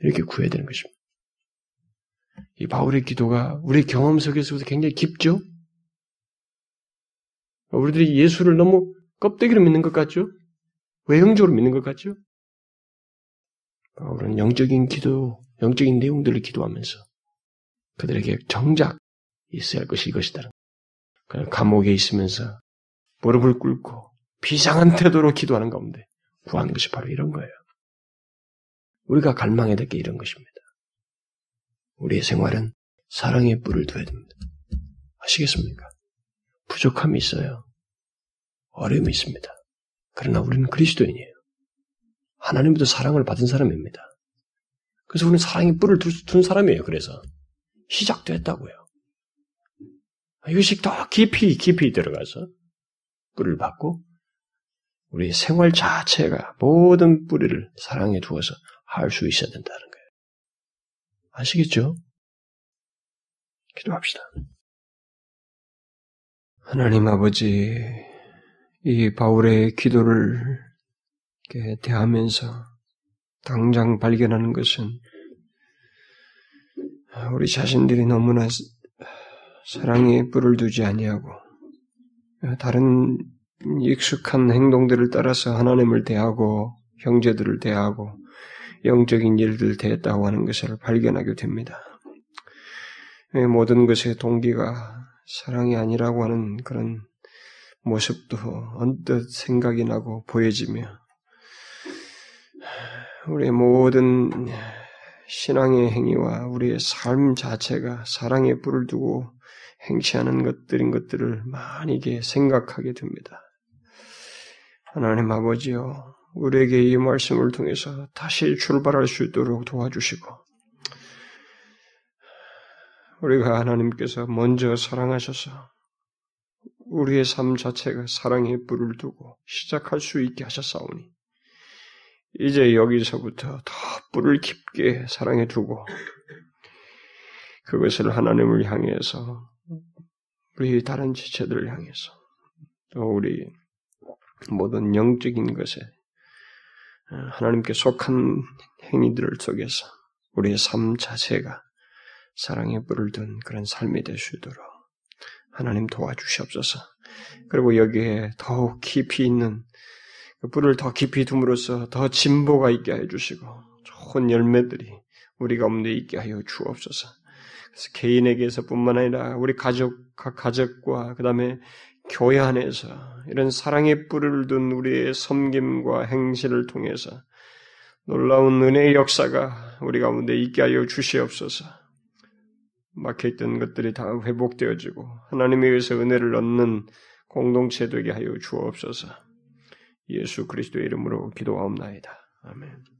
이렇게 구해야 되는 것입니다. 이 바울의 기도가 우리 경험 속에서부터 굉장히 깊죠? 우리들이 예수를 너무 껍데기로 믿는 것 같죠? 외형적으로 믿는 것 같죠? 바울은 영적인 기도, 영적인 내용들을 기도하면서 그들에게 정작 있어야 할 것이 이것이다. 감옥에 있으면서 무릎을 꿇고 비상한 태도로 기도하는 가운데 구하는 것이 바로 이런 거예요. 우리가 갈망해야 될 게 이런 것입니다. 우리의 생활은 사랑의 뿔을 둬야 됩니다. 아시겠습니까? 부족함이 있어요. 어려움이 있습니다. 그러나 우리는 그리스도인이에요. 하나님부터 사랑을 받은 사람입니다. 그래서 우리는 사랑의 뿔을 둔 사람이에요. 그래서 시작됐다고요. 이것이 더 깊이 깊이 들어가서 뿔을 받고 우리 생활 자체가 모든 뿌리를 사랑에 두어서 할 수 있어야 된다는 거예요. 아시겠죠? 기도합시다. 하나님 아버지, 이 바울의 기도를 대하면서 당장 발견하는 것은 우리 자신들이 너무나 사랑에 뿔을 두지 아니하고 다른 익숙한 행동들을 따라서 하나님을 대하고 형제들을 대하고 영적인 일들을 대했다고 하는 것을 발견하게 됩니다. 모든 것의 동기가 사랑이 아니라고 하는 그런 모습도 언뜻 생각이 나고 보여지며 우리의 모든 신앙의 행위와 우리의 삶 자체가 사랑에 뿔을 두고 행치하는 것들인 것들을 많이 생각하게 됩니다. 하나님 아버지요, 우리에게 이 말씀을 통해서 다시 출발할 수 있도록 도와주시고, 우리가 하나님께서 먼저 사랑하셔서 우리의 삶 자체가 사랑의 뿔을 두고 시작할 수 있게 하셨사오니, 이제 여기서부터 더 뿔을 깊게 사랑해 두고, 그것을 하나님을 향해서 우리 다른 지체들을 향해서 또 우리 모든 영적인 것에 어, 하나님께 속한 행위들을 속에서 우리의 삶 자체가 사랑의 뿔을 둔 그런 삶이 될 수 있도록 하나님 도와주시옵소서. 그리고 여기에 더욱 깊이 있는 그 뿔을 더 깊이 둠으로써 더 진보가 있게 해 주시고 좋은 열매들이 우리 가운데 있게 하여 주옵소서. 그래서 개인에게서뿐만 아니라 우리 가족, 각 가족과 그 다음에 교회 안에서 이런 사랑의 뿔을 둔 우리의 섬김과 행실을 통해서 놀라운 은혜의 역사가 우리 가운데 있게 하여 주시옵소서. 막혀있던 것들이 다 회복되어지고 하나님에 의해서 은혜를 얻는 공동체 되게 하여 주옵소서. 예수 그리스도의 이름으로 기도하옵나이다. 아멘.